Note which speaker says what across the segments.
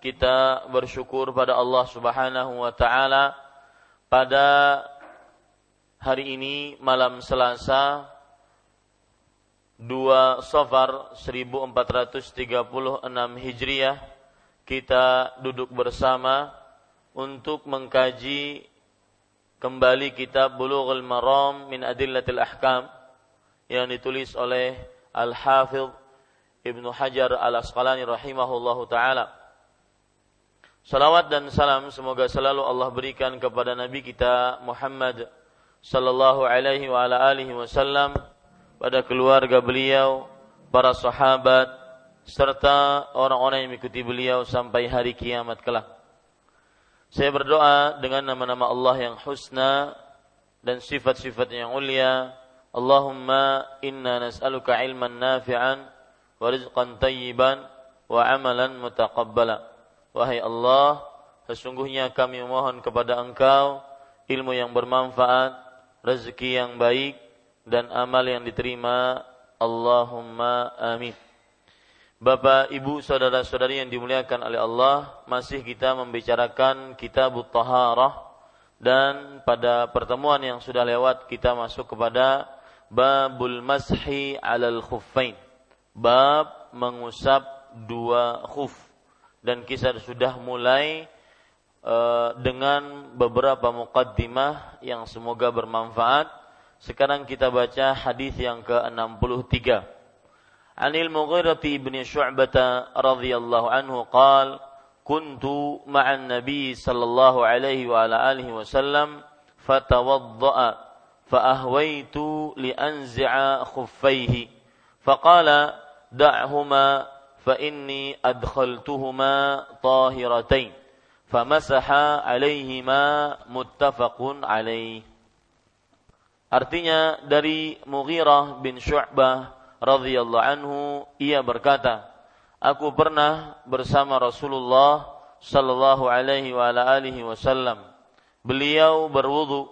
Speaker 1: kita bersyukur pada Allah Subhanahu wa taala pada hari ini malam Selasa 2 Safar 1436 Hijriah kita duduk bersama untuk mengkaji kembali kitab Bulughul Maram min Adillatil Ahkam yang ditulis oleh Al-Hafidh Ibnu Hajar Al-Asqalani rahimahullahu taala. Salawat dan salam semoga selalu Allah berikan kepada Nabi kita Muhammad sallallahu alaihi wa ala alihi wasallam pada keluarga beliau, para sahabat serta orang-orang yang mengikuti beliau sampai hari kiamat kelak. Saya berdoa dengan nama-nama Allah yang husna dan sifat-sifat yang mulia. Allahumma inna nas'aluka ilman nafi'an wa rizqan tayyiban wa amalan mutaqabbala. Wahai Allah, sesungguhnya kami memohon kepada Engkau ilmu yang bermanfaat, rezeki yang baik, dan amal yang diterima. Allahumma amin. Bapak, Ibu, saudara-saudari yang dimuliakan oleh Allah, masih kita membicarakan kitab Taharah dan pada pertemuan yang sudah lewat kita masuk kepada babul mashi alal khuffain. Bab mengusap dua khuf dan kisah sudah mulai uh, dengan beberapa mukaddimah yang semoga bermanfaat. Sekarang kita baca hadis yang ke-63. Anil Mughirah bin Syu'bah radhiyallahu anhu qal kuntu ma'an nabi sallallahu alaihi wa ala alihi wasallam fatawadda'a فأهويت لأنزع خفيه فقال دعهما فإني أدخلتهما طاهرتين فمسح عليهما متفق عليه Artinya dari Mughirah bin Syu'bah radhiyallahu anhu ia berkata, aku pernah bersama Rasulullah sallallahu alaihi wa ala alihi wasallam. Beliau berwudu,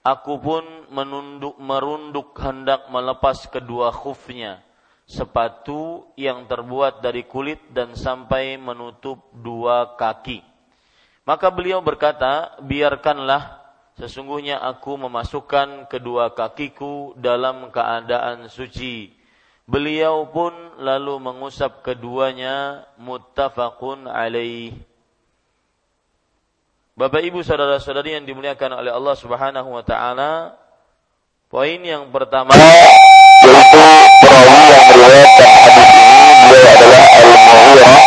Speaker 1: aku pun menunduk merunduk hendak melepas kedua khufnya sepatu yang terbuat dari kulit dan sampai menutup dua kaki. Maka beliau berkata, biarkanlah sesungguhnya aku memasukkan kedua kakiku dalam keadaan suci. Beliau pun lalu mengusap keduanya muttafaqun alaih. Bapak Ibu saudara-saudari yang dimuliakan oleh Allah Subhanahu wa taala, poin yang pertama
Speaker 2: yaitu perawi yang meriwayatkan hadis ini beliau adalah Al-Mughirah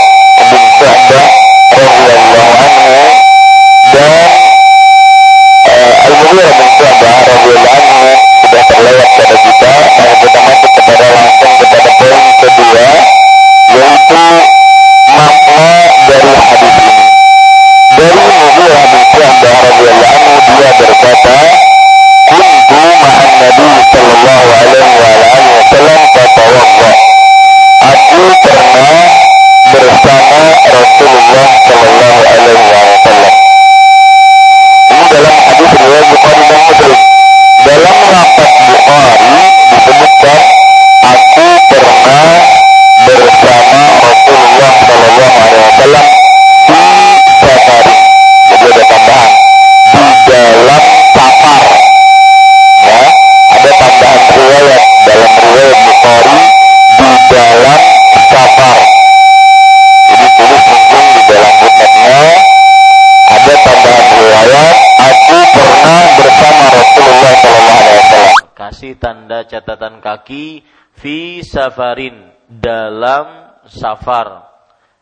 Speaker 1: kaki fi safarin dalam safar.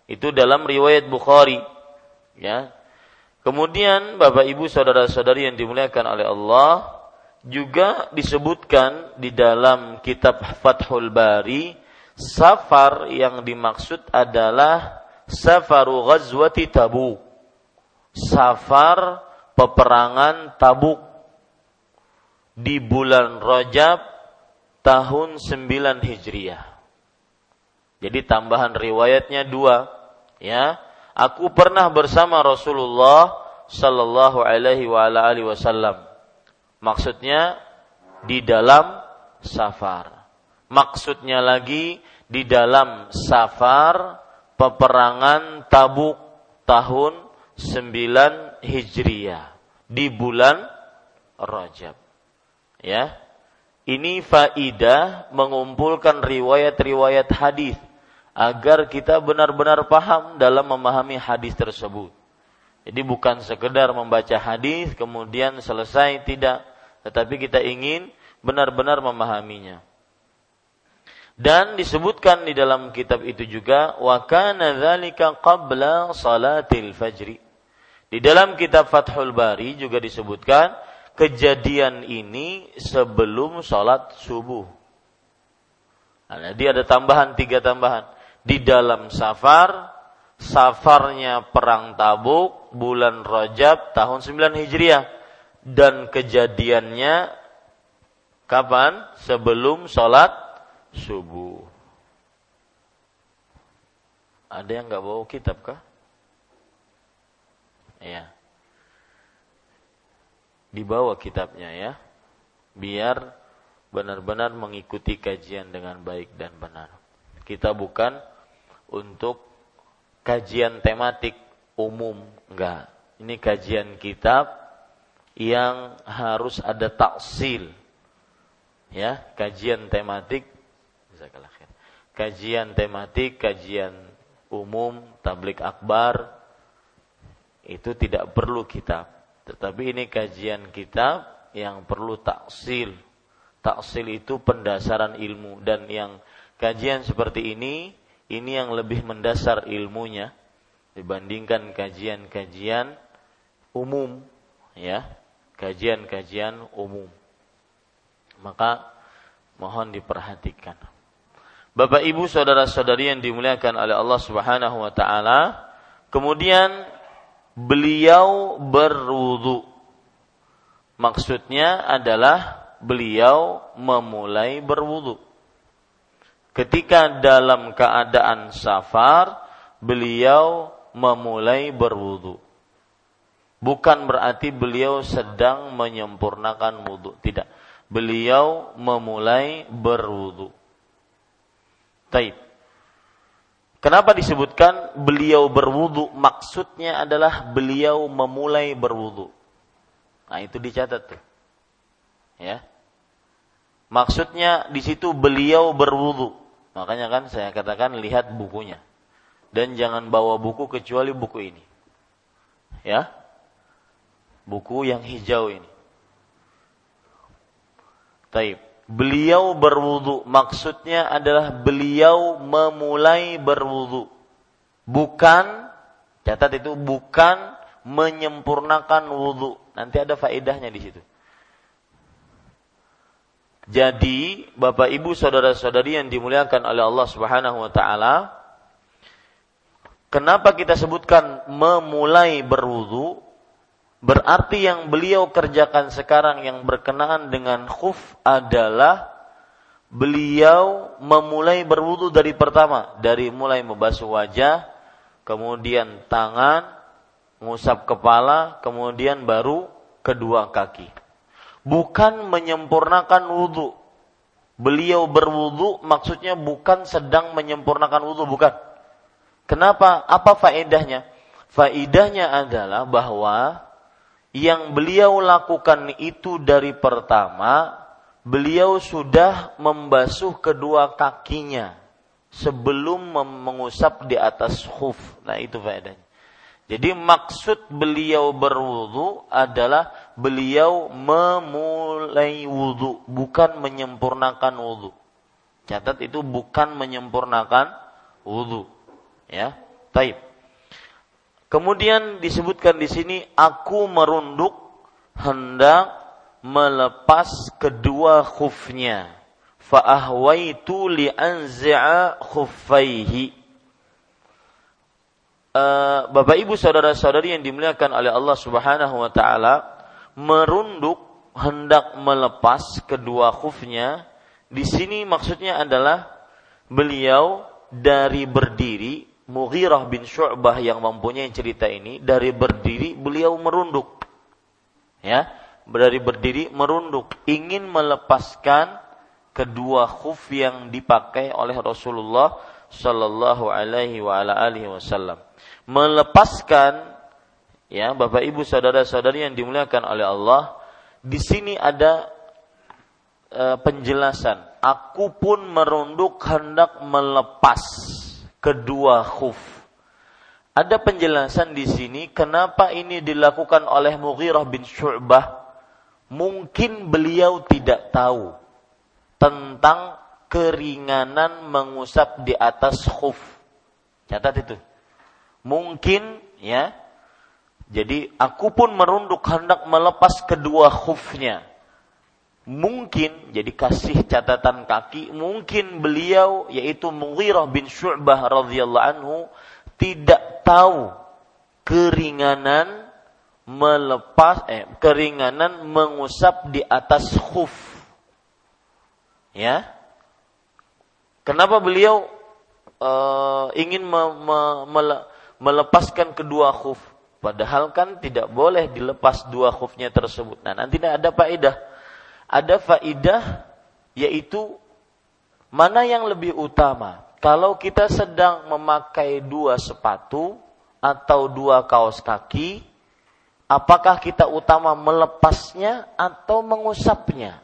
Speaker 1: Itu dalam riwayat Bukhari. Ya. Kemudian Bapak Ibu saudara-saudari yang dimuliakan oleh Allah juga disebutkan di dalam kitab Fathul Bari safar yang dimaksud adalah safaru ghazwati Tabuk. Safar peperangan Tabuk di bulan Rajab tahun 9 Hijriah. Jadi tambahan riwayatnya dua, ya. Aku pernah bersama Rasulullah sallallahu alaihi wasallam. Maksudnya di dalam safar. Maksudnya lagi di dalam safar peperangan Tabuk tahun 9 Hijriah di bulan Rajab. Ya. Ini faidah mengumpulkan riwayat-riwayat hadis agar kita benar-benar paham dalam memahami hadis tersebut. Jadi bukan sekedar membaca hadis kemudian selesai tidak, tetapi kita ingin benar-benar memahaminya. Dan disebutkan di dalam kitab itu juga wa kana dzalika qabla salatil fajri. Di dalam kitab Fathul Bari juga disebutkan kejadian ini sebelum sholat subuh. Nah, jadi ada tambahan tiga tambahan di dalam safar, safarnya perang Tabuk bulan Rajab tahun 9 Hijriah dan kejadiannya kapan? Sebelum sholat subuh. Ada yang nggak bawa kitab kah? Ya. Dibawa kitabnya ya. Biar benar-benar mengikuti kajian dengan baik dan benar. Kita bukan untuk kajian tematik umum, enggak. Ini kajian kitab yang harus ada taksil. Ya, kajian tematik Kajian tematik, kajian umum, tablik akbar, itu tidak perlu kitab. Tetapi ini kajian kitab yang perlu taksil. Taksil itu pendasaran ilmu dan yang kajian seperti ini ini yang lebih mendasar ilmunya dibandingkan kajian-kajian umum ya, kajian-kajian umum. Maka mohon diperhatikan. Bapak Ibu saudara-saudari yang dimuliakan oleh Allah Subhanahu wa taala, kemudian beliau berwudu. Maksudnya adalah beliau memulai berwudu. Ketika dalam keadaan safar, beliau memulai berwudu. Bukan berarti beliau sedang menyempurnakan wudu, tidak. Beliau memulai berwudu. Taib. Kenapa disebutkan beliau berwudu? Maksudnya adalah beliau memulai berwudu. Nah itu dicatat tuh. Ya. Maksudnya di situ beliau berwudu. Makanya kan saya katakan lihat bukunya. Dan jangan bawa buku kecuali buku ini. Ya. Buku yang hijau ini. Taib beliau berwudu. Maksudnya adalah beliau memulai berwudu. Bukan catat itu bukan menyempurnakan wudu. Nanti ada faedahnya di situ. Jadi Bapak Ibu saudara-saudari yang dimuliakan oleh Allah Subhanahu wa taala kenapa kita sebutkan memulai berwudu Berarti yang beliau kerjakan sekarang yang berkenaan dengan khuf adalah beliau memulai berwudu dari pertama, dari mulai membasuh wajah, kemudian tangan, mengusap kepala, kemudian baru kedua kaki. Bukan menyempurnakan wudu. Beliau berwudu maksudnya bukan sedang menyempurnakan wudu, bukan. Kenapa? Apa faedahnya? Faedahnya adalah bahwa yang beliau lakukan itu dari pertama, beliau sudah membasuh kedua kakinya sebelum mengusap di atas khuf. Nah, itu faedahnya. Jadi maksud beliau berwudu adalah beliau memulai wudu, bukan menyempurnakan wudu. Catat itu bukan menyempurnakan wudu. Ya, taib. Kemudian disebutkan di sini aku merunduk hendak melepas kedua khufnya. Fa'ahwaitu li'anzi'a khuffaihi. Uh, Bapak Ibu saudara-saudari yang dimuliakan oleh Allah Subhanahu wa taala merunduk hendak melepas kedua khufnya di sini maksudnya adalah beliau dari berdiri Mughirah bin Syu'bah yang mempunyai cerita ini dari berdiri beliau merunduk. Ya, dari berdiri merunduk ingin melepaskan kedua khuf yang dipakai oleh Rasulullah sallallahu alaihi wa ala alihi wasallam. Melepaskan ya Bapak Ibu saudara-saudari yang dimuliakan oleh Allah, di sini ada e, penjelasan. Aku pun merunduk hendak melepas kedua khuf. Ada penjelasan di sini kenapa ini dilakukan oleh Mughirah bin Syu'bah. Mungkin beliau tidak tahu tentang keringanan mengusap di atas khuf. Catat itu. Mungkin ya. Jadi aku pun merunduk hendak melepas kedua khufnya mungkin jadi kasih catatan kaki mungkin beliau yaitu Mughirah bin Syu'bah radhiyallahu anhu tidak tahu keringanan melepas eh keringanan mengusap di atas khuf. Ya? Kenapa beliau uh, ingin me, me, mele, melepaskan kedua khuf? Padahal kan tidak boleh dilepas dua khufnya tersebut. Nah nanti ada faedah ada faidah yaitu mana yang lebih utama. Kalau kita sedang memakai dua sepatu atau dua kaos kaki, apakah kita utama melepasnya atau mengusapnya?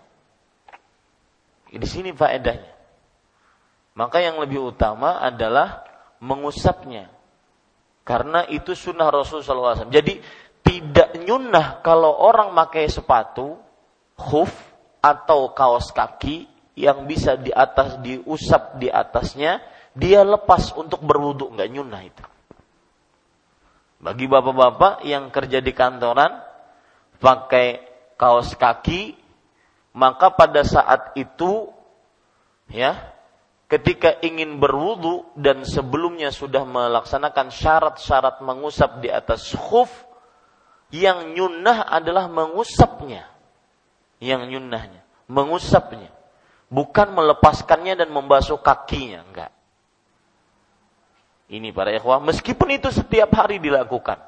Speaker 1: Di sini faedahnya. Maka yang lebih utama adalah mengusapnya. Karena itu sunnah Rasulullah SAW. Jadi tidak nyunnah kalau orang pakai sepatu, khuf, atau kaos kaki yang bisa di atas diusap di atasnya, dia lepas untuk berwudhu nggak nyunah itu. Bagi bapak-bapak yang kerja di kantoran pakai kaos kaki, maka pada saat itu ya ketika ingin berwudhu dan sebelumnya sudah melaksanakan syarat-syarat mengusap di atas khuf, yang nyunnah adalah mengusapnya yang nyunnahnya, mengusapnya, bukan melepaskannya dan membasuh kakinya, enggak. Ini para ikhwah, meskipun itu setiap hari dilakukan.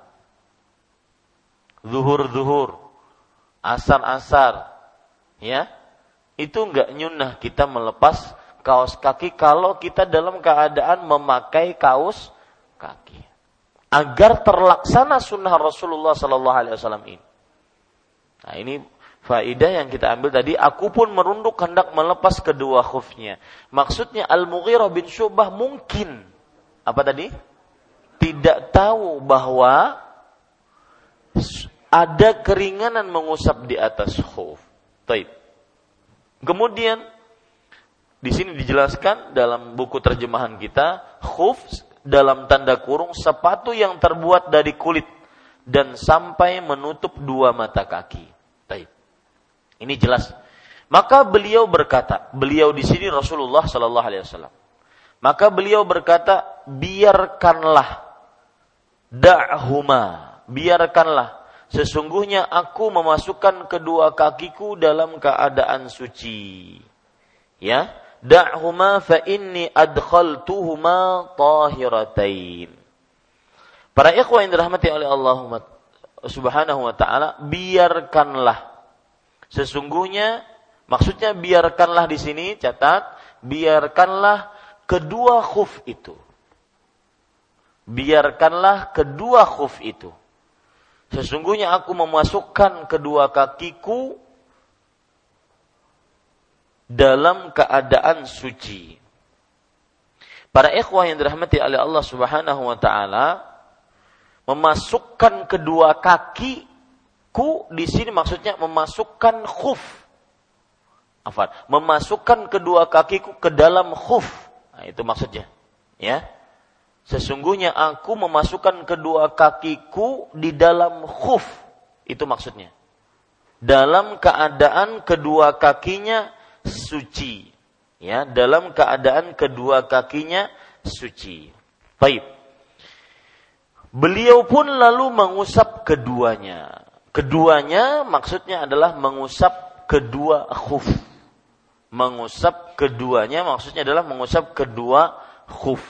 Speaker 1: Zuhur-zuhur, asar-asar, ya, itu enggak nyunnah kita melepas kaos kaki kalau kita dalam keadaan memakai kaos kaki. Agar terlaksana sunnah Rasulullah Sallallahu Alaihi Wasallam ini. Nah ini Faidah yang kita ambil tadi, aku pun merunduk hendak melepas kedua khufnya. Maksudnya Al-Mughirah bin Syubah mungkin apa tadi? Tidak tahu bahwa ada keringanan mengusap di atas khuf. Taib. Kemudian di sini dijelaskan dalam buku terjemahan kita, khuf dalam tanda kurung sepatu yang terbuat dari kulit dan sampai menutup dua mata kaki. Ini jelas. Maka beliau berkata, beliau di sini Rasulullah Sallallahu Alaihi Wasallam. Maka beliau berkata, biarkanlah da'huma, biarkanlah sesungguhnya aku memasukkan kedua kakiku dalam keadaan suci. Ya, da'huma fa inni adkhaltuhuma tahiratain. Para ikhwah yang dirahmati oleh Allah Subhanahu wa taala, biarkanlah sesungguhnya maksudnya biarkanlah di sini catat, biarkanlah kedua khuf itu. Biarkanlah kedua khuf itu. Sesungguhnya aku memasukkan kedua kakiku dalam keadaan suci. Para ikhwah yang dirahmati oleh Allah Subhanahu wa taala memasukkan kedua kakiku di sini maksudnya memasukkan khuf. Afan, memasukkan kedua kakiku ke dalam khuf. Nah, itu maksudnya. Ya. Sesungguhnya aku memasukkan kedua kakiku di dalam khuf. Itu maksudnya. Dalam keadaan kedua kakinya suci. Ya, dalam keadaan kedua kakinya suci. Baik. Beliau pun lalu mengusap keduanya. Keduanya maksudnya adalah mengusap kedua khuf. Mengusap keduanya maksudnya adalah mengusap kedua khuf.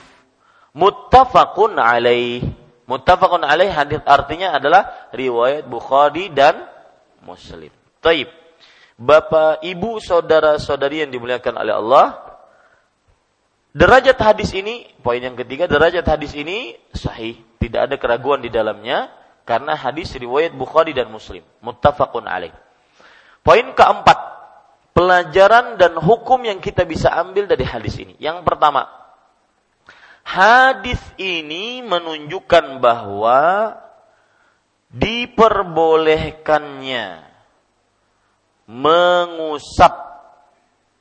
Speaker 1: Muttafaqun alaih. Muttafaqun alaih hadis artinya adalah riwayat Bukhari dan Muslim. Taib. Bapak, ibu, saudara-saudari yang dimuliakan oleh Allah, Derajat hadis ini, poin yang ketiga, derajat hadis ini sahih, tidak ada keraguan di dalamnya karena hadis riwayat Bukhari dan Muslim, muttafaqun alaih. Poin keempat, pelajaran dan hukum yang kita bisa ambil dari hadis ini. Yang pertama, hadis ini menunjukkan bahwa diperbolehkannya mengusap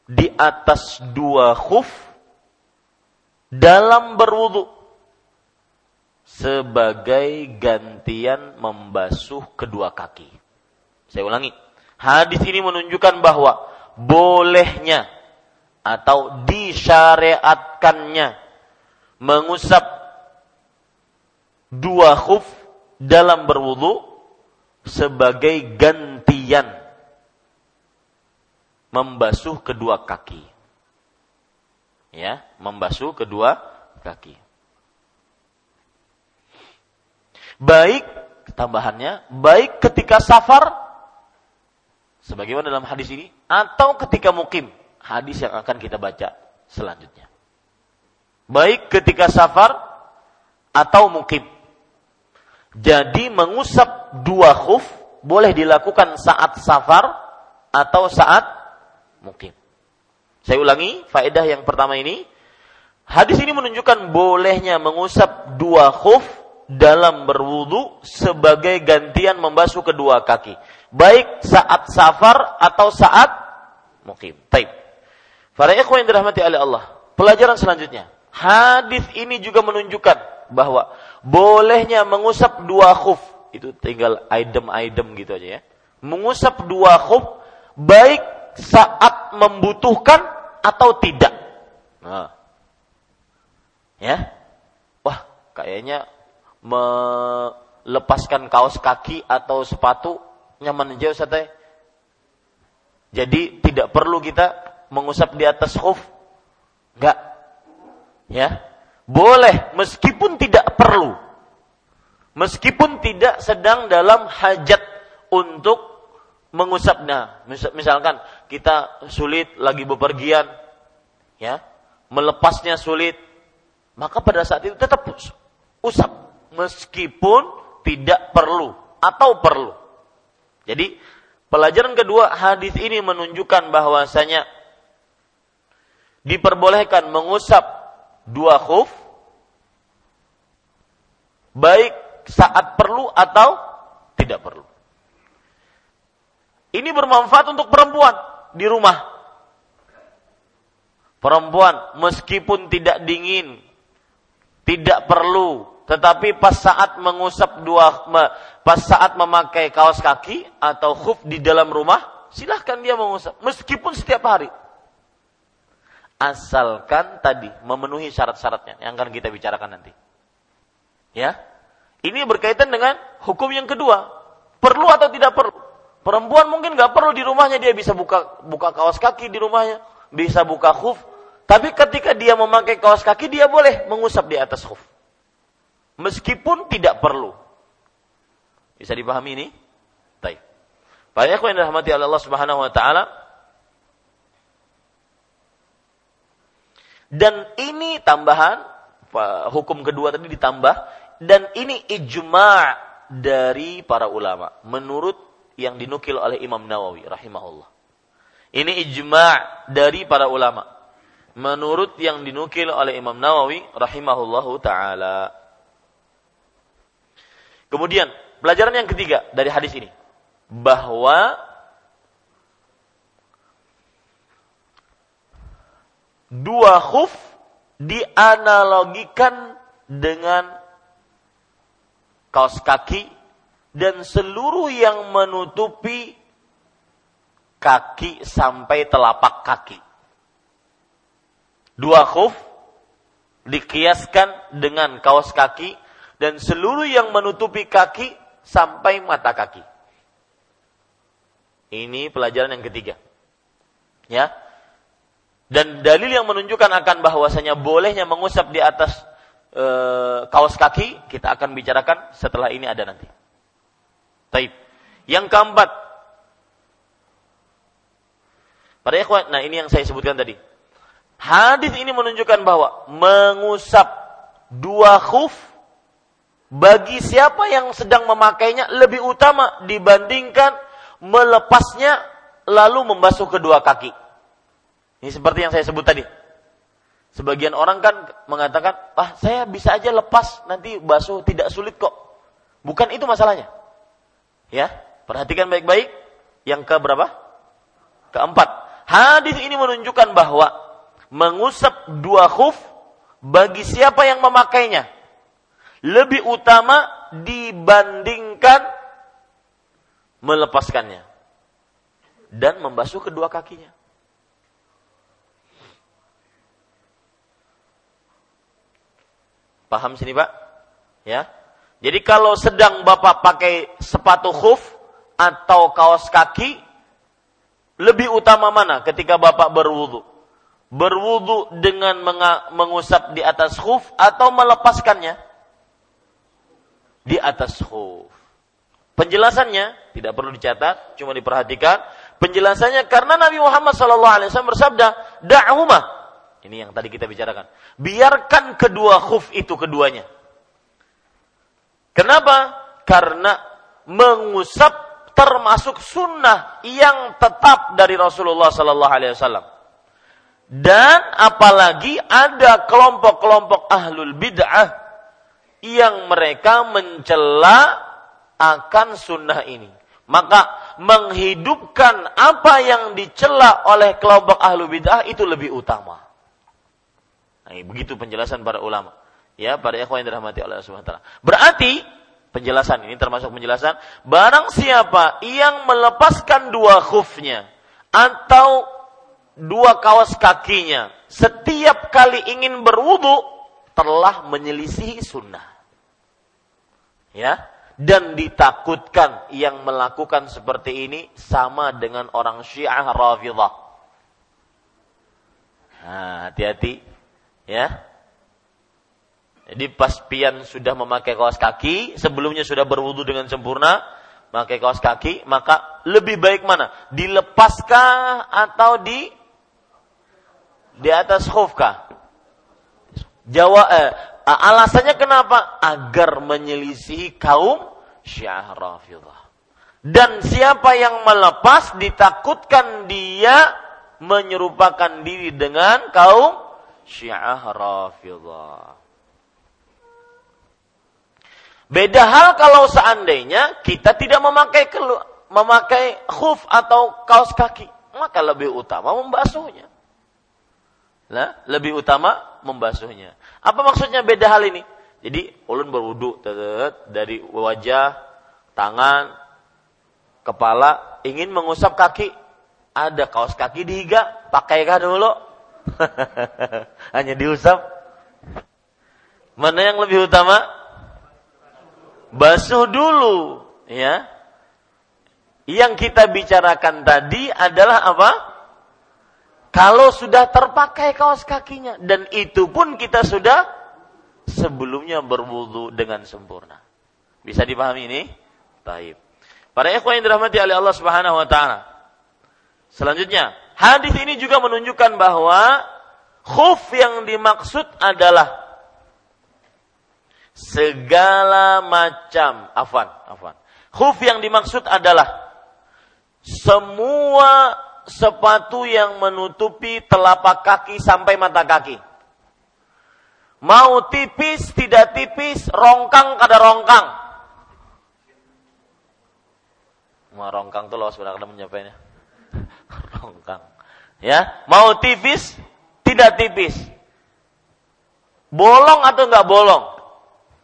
Speaker 1: di atas dua khuf dalam berwudu sebagai gantian membasuh kedua kaki. Saya ulangi. Hadis ini menunjukkan bahwa bolehnya atau disyariatkannya mengusap dua khuf dalam berwudu sebagai gantian membasuh kedua kaki ya, membasuh kedua kaki. Baik tambahannya, baik ketika safar sebagaimana dalam hadis ini atau ketika mukim, hadis yang akan kita baca selanjutnya. Baik ketika safar atau mukim. Jadi mengusap dua khuf boleh dilakukan saat safar atau saat mukim. Saya ulangi, faedah yang pertama ini. Hadis ini menunjukkan bolehnya mengusap dua khuf dalam berwudu sebagai gantian membasuh kedua kaki. Baik saat safar atau saat mukim. Taib. Para ikhwan yang dirahmati oleh Allah. Pelajaran selanjutnya. Hadis ini juga menunjukkan bahwa bolehnya mengusap dua khuf. Itu tinggal item-item gitu aja ya. Mengusap dua khuf baik saat membutuhkan atau tidak. Nah. Ya. Wah, kayaknya melepaskan kaos kaki atau sepatu nyaman aja Ustaz Jadi tidak perlu kita mengusap di atas khuf. Enggak. Ya. Boleh meskipun tidak perlu. Meskipun tidak sedang dalam hajat untuk mengusapnya. Misalkan kita sulit lagi bepergian, ya, melepasnya sulit, maka pada saat itu tetap usap meskipun tidak perlu atau perlu. Jadi pelajaran kedua hadis ini menunjukkan bahwasanya diperbolehkan mengusap dua khuf baik saat perlu atau tidak perlu. Ini bermanfaat untuk perempuan di rumah. Perempuan meskipun tidak dingin, tidak perlu, tetapi pas saat mengusap dua, pas saat memakai kaos kaki atau khuf di dalam rumah, silahkan dia mengusap, meskipun setiap hari. Asalkan tadi memenuhi syarat-syaratnya yang akan kita bicarakan nanti. Ya, ini berkaitan dengan hukum yang kedua, Perlu atau tidak perlu? Perempuan mungkin nggak perlu di rumahnya dia bisa buka buka kaos kaki di rumahnya, bisa buka khuf. Tapi ketika dia memakai kaos kaki dia boleh mengusap di atas khuf. Meskipun tidak perlu. Bisa dipahami ini? Baik. Banyak yang dirahmati Allah Subhanahu wa taala. Dan ini tambahan hukum kedua tadi ditambah dan ini ijma' dari para ulama menurut yang dinukil oleh Imam Nawawi rahimahullah. Ini ijma' dari para ulama. Menurut yang dinukil oleh Imam Nawawi rahimahullahu taala. Kemudian, pelajaran yang ketiga dari hadis ini bahwa dua khuf dianalogikan dengan kaos kaki dan seluruh yang menutupi kaki sampai telapak kaki. Dua khuf dikiaskan dengan kaos kaki dan seluruh yang menutupi kaki sampai mata kaki. Ini pelajaran yang ketiga. Ya. Dan dalil yang menunjukkan akan bahwasanya bolehnya mengusap di atas e, kaos kaki kita akan bicarakan setelah ini ada nanti. Taib. Yang keempat. Para ikhwan, nah ini yang saya sebutkan tadi. Hadis ini menunjukkan bahwa mengusap dua khuf bagi siapa yang sedang memakainya lebih utama dibandingkan melepasnya lalu membasuh kedua kaki. Ini seperti yang saya sebut tadi. Sebagian orang kan mengatakan, ah saya bisa aja lepas nanti basuh tidak sulit kok. Bukan itu masalahnya. Ya, perhatikan baik-baik. Yang ke berapa? Keempat. Hadis ini menunjukkan bahwa mengusap dua khuf bagi siapa yang memakainya lebih utama dibandingkan melepaskannya dan membasuh kedua kakinya. Paham sini Pak? Ya. Jadi kalau sedang Bapak pakai sepatu khuf atau kaos kaki, lebih utama mana ketika Bapak berwudu? Berwudu dengan mengusap di atas khuf atau melepaskannya? Di atas khuf. Penjelasannya tidak perlu dicatat, cuma diperhatikan. Penjelasannya karena Nabi Muhammad SAW bersabda, "Da'huma." Ini yang tadi kita bicarakan. Biarkan kedua khuf itu keduanya Kenapa? Karena mengusap termasuk sunnah yang tetap dari Rasulullah Sallallahu Alaihi Wasallam. Dan apalagi ada kelompok-kelompok ahlul bid'ah yang mereka mencela akan sunnah ini. Maka menghidupkan apa yang dicela oleh kelompok ahlu bid'ah itu lebih utama. Nah, begitu penjelasan para ulama ya para ikhwan yang dirahmati Allah Subhanahu wa Berarti penjelasan ini termasuk penjelasan barang siapa yang melepaskan dua khufnya atau dua kaos kakinya setiap kali ingin berwudu telah menyelisihi sunnah. Ya, dan ditakutkan yang melakukan seperti ini sama dengan orang Syiah Rafidhah. Nah, hati-hati ya. Jadi pas pian sudah memakai kaos kaki, sebelumnya sudah berwudu dengan sempurna, memakai kaos kaki, maka lebih baik mana? Dilepaskah atau di di atas khufkah? Jawa eh, alasannya kenapa? Agar menyelisihi kaum Syiah. Dan siapa yang melepas ditakutkan dia menyerupakan diri dengan kaum Syiah. Beda hal kalau seandainya kita tidak memakai kelu, memakai khuf atau kaos kaki, maka lebih utama membasuhnya. Nah, lebih utama membasuhnya. Apa maksudnya beda hal ini? Jadi ulun berwudu dari wajah, tangan, kepala, ingin mengusap kaki, ada kaos kaki dihiga, pakaikan dulu. Hanya diusap. Mana yang lebih utama? basuh dulu, ya. Yang kita bicarakan tadi adalah apa? Kalau sudah terpakai kaos kakinya dan itu pun kita sudah sebelumnya berwudu dengan sempurna. Bisa dipahami ini? Taib. Para ikhwan yang dirahmati oleh Allah Subhanahu wa taala. Selanjutnya, hadis ini juga menunjukkan bahwa khuf yang dimaksud adalah segala macam afan, afan. Khuf yang dimaksud adalah semua sepatu yang menutupi telapak kaki sampai mata kaki. Mau tipis, tidak tipis, rongkang kada rongkang. Mau rongkang tuh loh sebenarnya menyampainya. rongkang. Ya, mau tipis, tidak tipis. Bolong atau enggak bolong?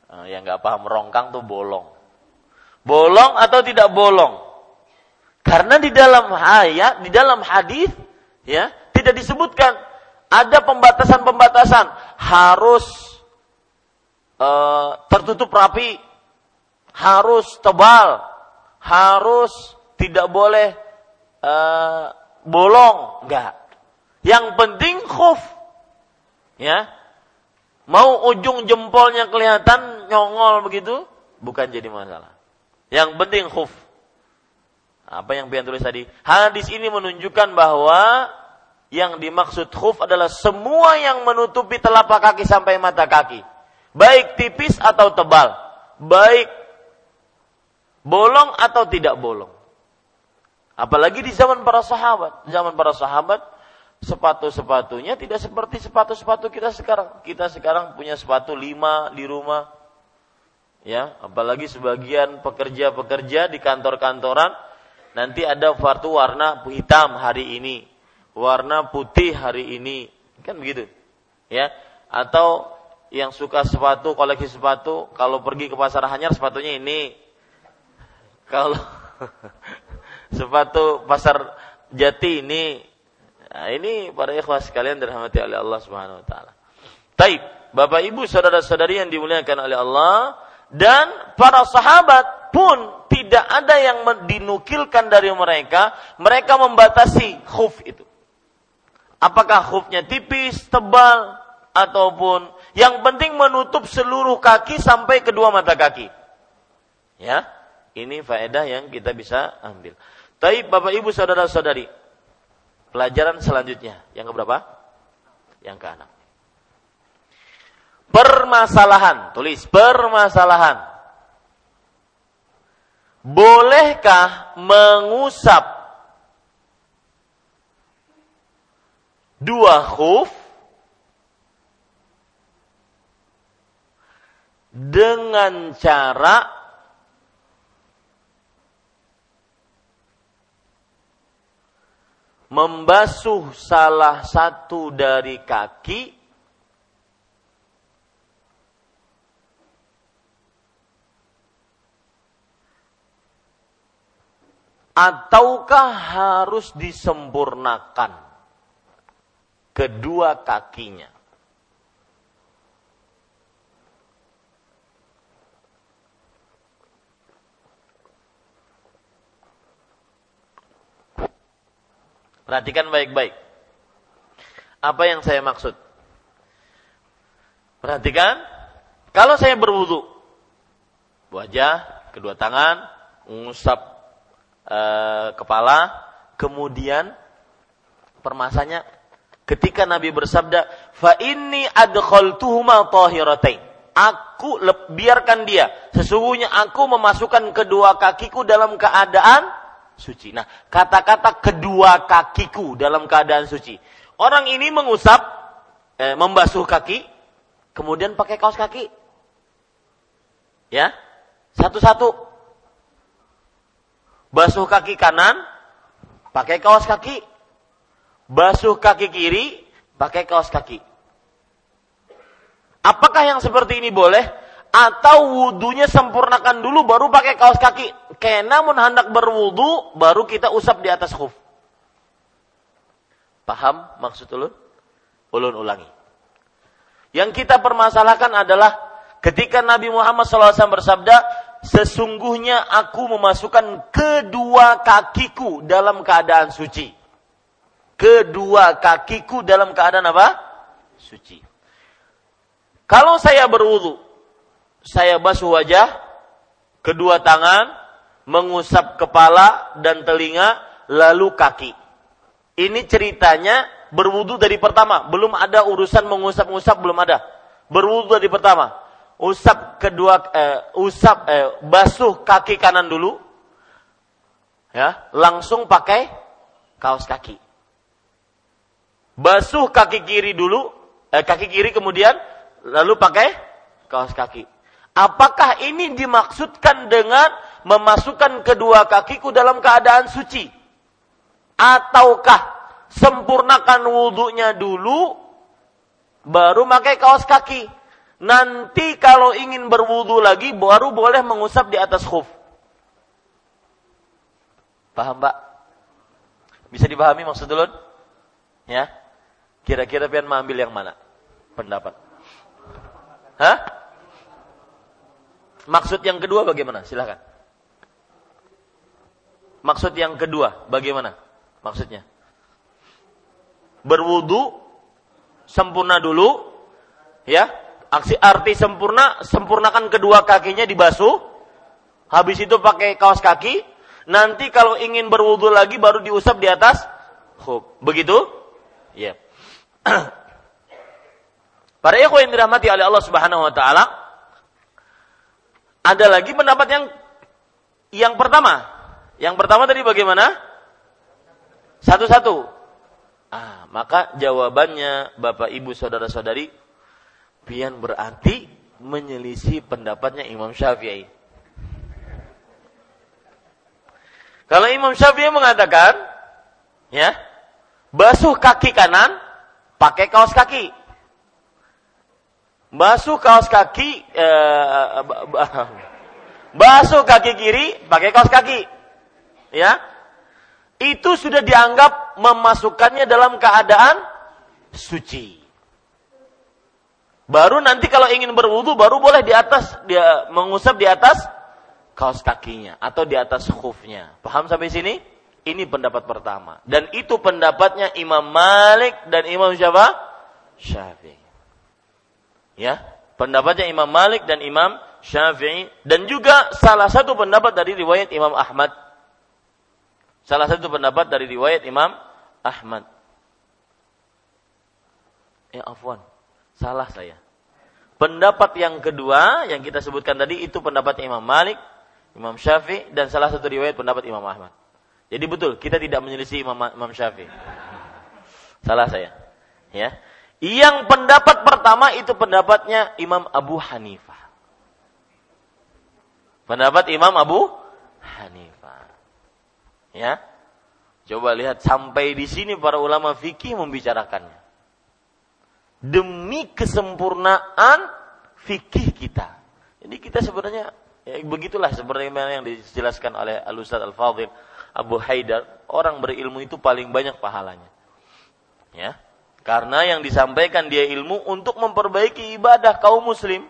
Speaker 1: Nah, yang enggak paham rongkang tuh bolong. Bolong atau tidak bolong? Karena di dalam ayat, di dalam hadis, ya, tidak disebutkan ada pembatasan-pembatasan harus uh, tertutup rapi, harus tebal, harus tidak boleh uh, bolong, enggak. Yang penting khuf, ya. Mau ujung jempolnya kelihatan nyongol begitu, bukan jadi masalah. Yang penting khuf. Apa yang pian tulis tadi? Hadis ini menunjukkan bahwa yang dimaksud khuf adalah semua yang menutupi telapak kaki sampai mata kaki. Baik tipis atau tebal. Baik bolong atau tidak bolong. Apalagi di zaman para sahabat. Zaman para sahabat, sepatu-sepatunya tidak seperti sepatu-sepatu kita sekarang. Kita sekarang punya sepatu lima di rumah. Ya, apalagi sebagian pekerja-pekerja di kantor-kantoran nanti ada sepatu warna hitam hari ini, warna putih hari ini, kan begitu, ya? Atau yang suka sepatu, koleksi sepatu, kalau pergi ke pasar hanyar sepatunya ini, kalau sepatu pasar jati ini, nah ini para ikhwas sekalian dirahmati oleh Allah Subhanahu Wa Taala. Taib, Bapak Ibu saudara-saudari yang dimuliakan oleh Allah dan para sahabat pun tidak ada yang dinukilkan dari mereka, mereka membatasi khuf itu. Apakah khufnya tipis, tebal, ataupun yang penting menutup seluruh kaki sampai kedua mata kaki. Ya, ini faedah yang kita bisa ambil. Tapi Bapak Ibu saudara-saudari, pelajaran selanjutnya yang keberapa? Yang keenam. Permasalahan, tulis permasalahan bolehkah mengusap? Dua khuf dengan cara membasuh salah satu dari kaki ataukah harus disempurnakan kedua kakinya? Perhatikan baik-baik. Apa yang saya maksud? Perhatikan, kalau saya berwudu, wajah, kedua tangan, mengusap e, kepala, kemudian permasanya ketika Nabi bersabda, "Fa inni adkhaltuhuma tahiratain." Aku biarkan dia. Sesungguhnya aku memasukkan kedua kakiku dalam keadaan suci. Nah, kata-kata kedua kakiku dalam keadaan suci. Orang ini mengusap, eh, membasuh kaki, kemudian pakai kaos kaki. Ya, satu-satu Basuh kaki kanan, pakai kaos kaki. Basuh kaki kiri, pakai kaos kaki. Apakah yang seperti ini boleh? Atau wudhunya sempurnakan dulu baru pakai kaos kaki. Namun hendak berwudhu baru kita usap di atas khuf. Paham maksud ulun? Ulun ulangi. Yang kita permasalahkan adalah ketika Nabi Muhammad SAW bersabda, sesungguhnya aku memasukkan kedua kakiku dalam keadaan suci. Kedua kakiku dalam keadaan apa? Suci. Kalau saya berwudu, saya basuh wajah, kedua tangan, mengusap kepala dan telinga, lalu kaki. Ini ceritanya berwudu dari pertama, belum ada urusan mengusap-ngusap belum ada. Berwudu dari pertama. Usap kedua eh, usap eh, basuh kaki kanan dulu. Ya, langsung pakai kaos kaki. Basuh kaki kiri dulu, eh, kaki kiri kemudian lalu pakai kaos kaki. Apakah ini dimaksudkan dengan memasukkan kedua kakiku dalam keadaan suci? Ataukah sempurnakan wudhunya dulu, baru pakai kaos kaki. Nanti kalau ingin berwudhu lagi, baru boleh mengusap di atas khuf. Paham, Pak? Bisa dipahami maksud dulu? Ya? Kira-kira pian mengambil yang mana? Pendapat. Hah? Maksud yang kedua bagaimana? Silahkan. Maksud yang kedua bagaimana? Maksudnya? berwudu sempurna dulu ya aksi arti sempurna sempurnakan kedua kakinya dibasuh. Habis itu pakai kaos kaki. Nanti kalau ingin berwudu lagi baru diusap di atas. Khuf begitu? Ya para ikhwan yang dirahmati oleh Allah Subhanahu wa taala ada lagi pendapat yang yang pertama. Yang pertama tadi bagaimana? Satu-satu. Ah, maka jawabannya Bapak Ibu saudara-saudari pian berarti menyelisih pendapatnya Imam Syafi'i. Kalau Imam Syafi'i mengatakan, ya, basuh kaki kanan pakai kaos kaki. Basuh kaos kaki eh, basuh kaki kiri pakai kaos kaki. Ya, itu sudah dianggap memasukkannya dalam keadaan suci. Baru nanti kalau ingin berwudu baru boleh di atas dia mengusap di atas kaos kakinya atau di atas khufnya. Paham sampai sini? Ini pendapat pertama. Dan itu pendapatnya Imam Malik dan Imam siapa? Syafi'i. Ya, pendapatnya Imam Malik dan Imam Syafi'i dan juga salah satu pendapat dari riwayat Imam Ahmad Salah satu pendapat dari riwayat Imam Ahmad. Ya afwan, salah saya. Pendapat yang kedua yang kita sebutkan tadi itu pendapat Imam Malik, Imam Syafi'i dan salah satu riwayat pendapat Imam Ahmad. Jadi betul, kita tidak menyelisih Imam, Imam Syafi'i. Salah saya. Ya. Yang pendapat pertama itu pendapatnya Imam Abu Hanifah. Pendapat Imam Abu Hanifah. Ya. Coba lihat sampai di sini para ulama fikih membicarakannya. Demi kesempurnaan fikih kita. Jadi kita sebenarnya ya begitulah seperti yang dijelaskan oleh Al Ustaz Al Fadhil Abu Haidar, orang berilmu itu paling banyak pahalanya. Ya. Karena yang disampaikan dia ilmu untuk memperbaiki ibadah kaum muslim.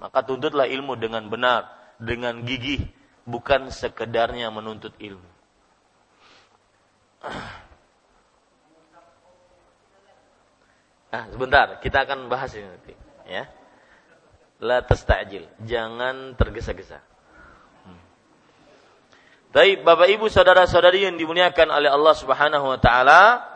Speaker 1: Maka tuntutlah ilmu dengan benar, dengan gigih, bukan sekedarnya menuntut ilmu. Ah, sebentar, kita akan bahas ini nanti, ya. La tastajil, jangan tergesa-gesa. Hmm. Bapak Ibu saudara-saudari yang dimuliakan oleh Allah Subhanahu wa taala,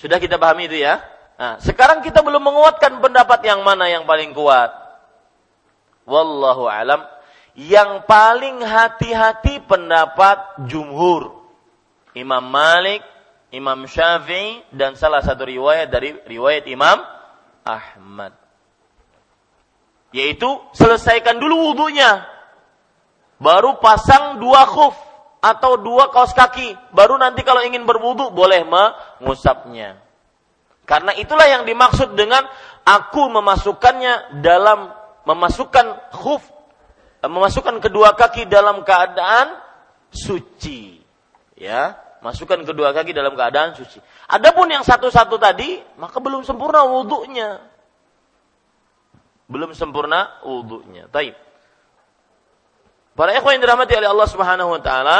Speaker 1: Sudah kita pahami itu ya? Nah, sekarang kita belum menguatkan pendapat yang mana yang paling kuat. Wallahu alam yang paling hati-hati pendapat jumhur. Imam Malik, Imam Syafi'i, dan salah satu riwayat dari riwayat Imam Ahmad. Yaitu selesaikan dulu wudhunya. Baru pasang dua khuf atau dua kaos kaki. Baru nanti kalau ingin berwudhu boleh mengusapnya. Karena itulah yang dimaksud dengan aku memasukkannya dalam memasukkan khuf memasukkan kedua kaki dalam keadaan suci. Ya, masukkan kedua kaki dalam keadaan suci. Adapun yang satu-satu tadi, maka belum sempurna wudhunya. belum sempurna wudhunya. Taib. Para ikhwan yang dirahmati oleh Allah Subhanahu wa taala,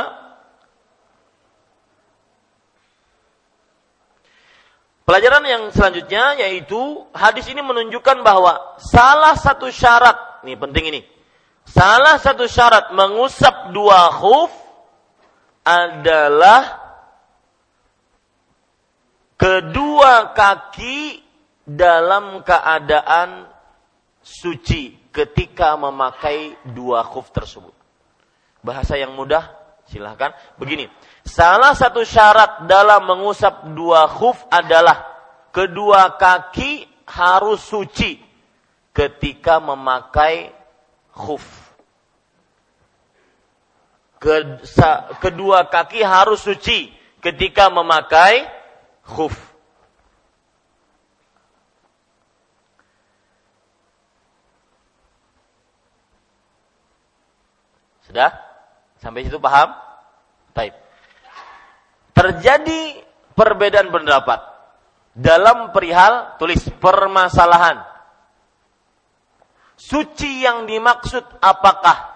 Speaker 1: Pelajaran yang selanjutnya yaitu hadis ini menunjukkan bahwa salah satu syarat, nih penting ini. Salah satu syarat mengusap dua khuf adalah kedua kaki dalam keadaan suci ketika memakai dua khuf tersebut. Bahasa yang mudah, silahkan. Begini, salah satu syarat dalam mengusap dua khuf adalah kedua kaki harus suci ketika memakai khuf. Kedua kaki harus suci ketika memakai khuf. Sudah? Sampai situ paham? Taib. Terjadi perbedaan pendapat dalam perihal tulis permasalahan. Suci yang dimaksud apakah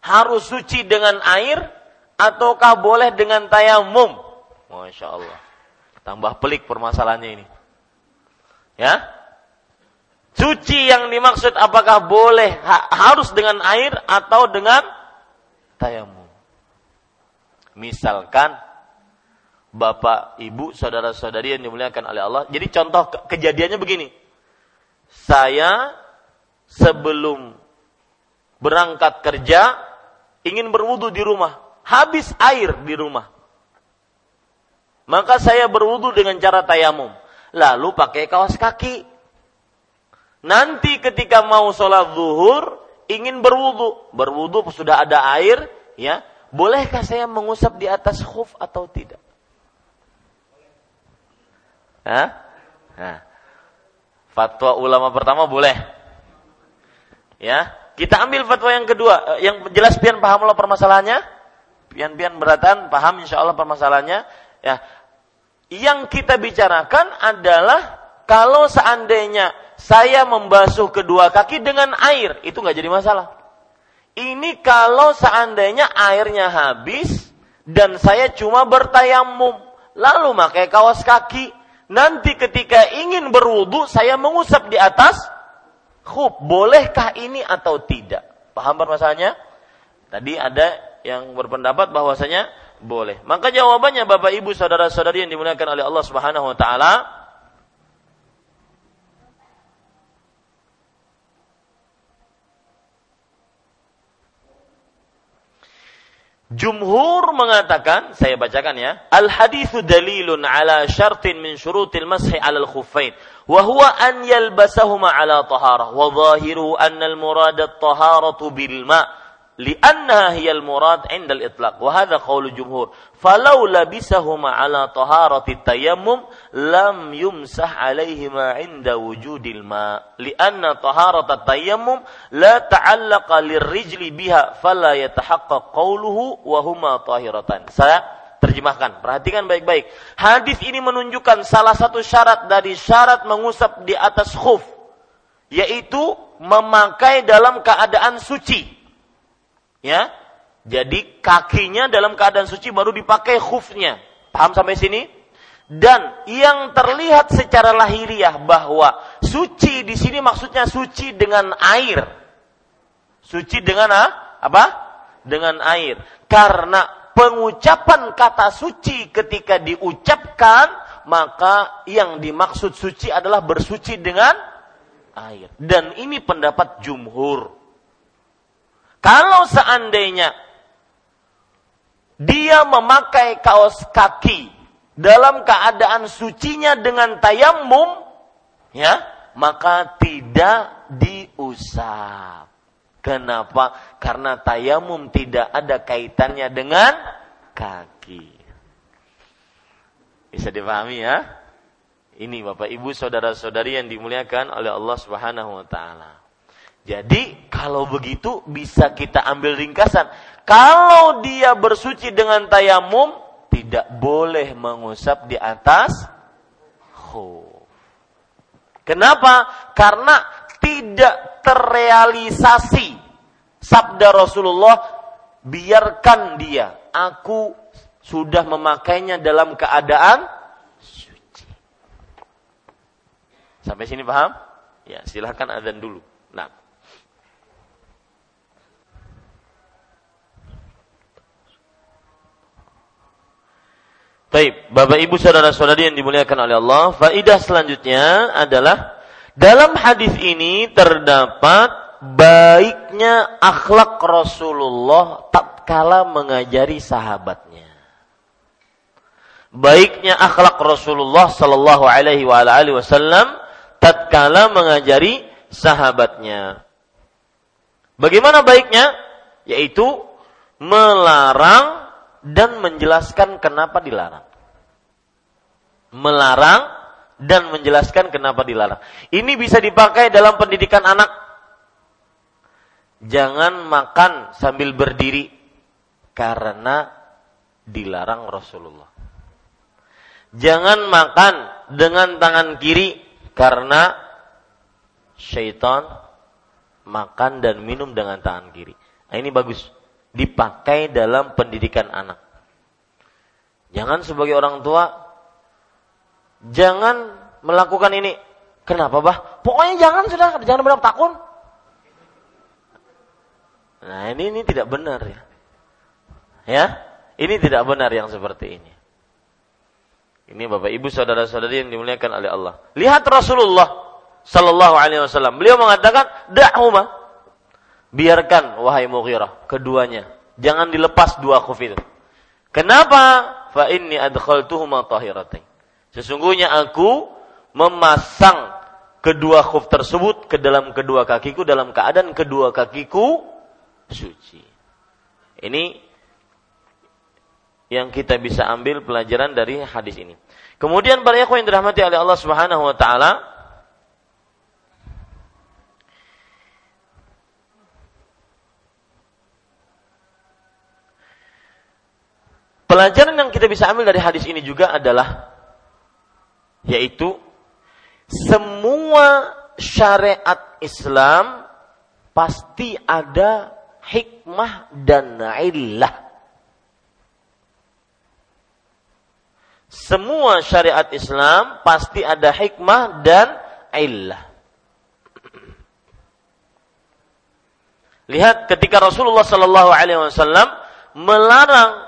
Speaker 1: harus suci dengan air ataukah boleh dengan tayamum? Masya Allah. Tambah pelik permasalahannya ini. Ya, Suci yang dimaksud apakah boleh ha, harus dengan air atau dengan tayamum. Misalkan Bapak, Ibu, saudara-saudari yang dimuliakan oleh Allah. Jadi contoh ke kejadiannya begini. Saya sebelum berangkat kerja ingin berwudu di rumah. Habis air di rumah. Maka saya berwudu dengan cara tayamum. Lalu pakai kaos kaki Nanti ketika mau sholat zuhur, ingin berwudu. Berwudu sudah ada air, ya. Bolehkah saya mengusap di atas khuf atau tidak? Hah? Nah. Fatwa ulama pertama boleh. Ya, kita ambil fatwa yang kedua. Eh, yang jelas pian paham lo permasalahannya? Pian-pian beratan paham insya Allah permasalahannya. Ya, yang kita bicarakan adalah kalau seandainya saya membasuh kedua kaki dengan air, itu nggak jadi masalah. Ini kalau seandainya airnya habis dan saya cuma bertayamum, lalu pakai kaos kaki, nanti ketika ingin berwudu saya mengusap di atas khuf. Bolehkah ini atau tidak? Paham permasalahannya? Tadi ada yang berpendapat bahwasanya boleh. Maka jawabannya Bapak Ibu saudara-saudari yang dimuliakan oleh Allah Subhanahu wa taala, Jumhur mengatakan, saya bacakan ya, al hadithu dalilun ala syartin min syurutil mashi ala al-khuffain wa huwa an yalbasahuma ala taharah wa zahiru anna al-murad at-taharatu bil ma' li'annaha hiyal murad indal itlaq wa hadha qawlu jumhur falau labisahuma ala taharati tayammum lam yumsah alaihima inda wujudil ma li'anna taharata tayammum la ta'allaqa lirrijli biha fala yatahaqqaq qawluhu wa huma tahiratan saya terjemahkan. Perhatikan baik-baik. Hadis ini menunjukkan salah satu syarat dari syarat mengusap di atas khuf yaitu memakai dalam keadaan suci. Ya. Jadi kakinya dalam keadaan suci baru dipakai khufnya. Paham sampai sini? Dan yang terlihat secara lahiriah bahwa suci di sini maksudnya suci dengan air. Suci dengan apa? Dengan air. Karena pengucapan kata suci ketika diucapkan, maka yang dimaksud suci adalah bersuci dengan air. Dan ini pendapat jumhur. Kalau seandainya dia memakai kaos kaki dalam keadaan sucinya dengan tayamum, ya, maka tidak diusap. Kenapa? Karena tayamum tidak ada kaitannya dengan kaki. Bisa dipahami ya? Ini Bapak Ibu saudara-saudari yang dimuliakan oleh Allah Subhanahu wa taala. Jadi kalau begitu bisa kita ambil ringkasan. Kalau dia bersuci dengan tayamum, tidak boleh mengusap di atas khuf. Kenapa? Karena tidak terrealisasi sabda Rasulullah, biarkan dia. Aku sudah memakainya dalam keadaan suci. Sampai sini paham? Ya, silahkan azan dulu. Baik, Bapak Ibu saudara-saudari yang dimuliakan oleh Allah, faidah selanjutnya adalah dalam hadis ini terdapat baiknya akhlak Rasulullah tatkala mengajari sahabatnya. Baiknya akhlak Rasulullah sallallahu alaihi wa alihi wasallam tatkala mengajari sahabatnya. Bagaimana baiknya? Yaitu melarang dan menjelaskan kenapa dilarang. Melarang dan menjelaskan kenapa dilarang. Ini bisa dipakai dalam pendidikan anak. Jangan makan sambil berdiri karena dilarang Rasulullah. Jangan makan dengan tangan kiri karena syaitan makan dan minum dengan tangan kiri. Nah, ini bagus dipakai dalam pendidikan anak. Jangan sebagai orang tua jangan melakukan ini. Kenapa, Bah? Pokoknya jangan sudah, jangan berapa takun. Nah, ini ini tidak benar ya. Ya, ini tidak benar yang seperti ini. Ini Bapak Ibu saudara-saudari yang dimuliakan oleh Allah. Lihat Rasulullah sallallahu alaihi wasallam. Beliau mengatakan, "Da'huma." Biarkan wahai Mughirah keduanya. Jangan dilepas dua khuf itu. Kenapa? Fa inni adkhaltuhuma tahiratain. Sesungguhnya aku memasang kedua khuf tersebut ke dalam kedua kakiku dalam keadaan kedua kakiku suci. Ini yang kita bisa ambil pelajaran dari hadis ini. Kemudian para yang dirahmati oleh Allah Subhanahu wa taala, Pelajaran yang kita bisa ambil dari hadis ini juga adalah yaitu semua syariat Islam pasti ada hikmah dan illah. Semua syariat Islam pasti ada hikmah dan illah. Lihat ketika Rasulullah Sallallahu Alaihi Wasallam melarang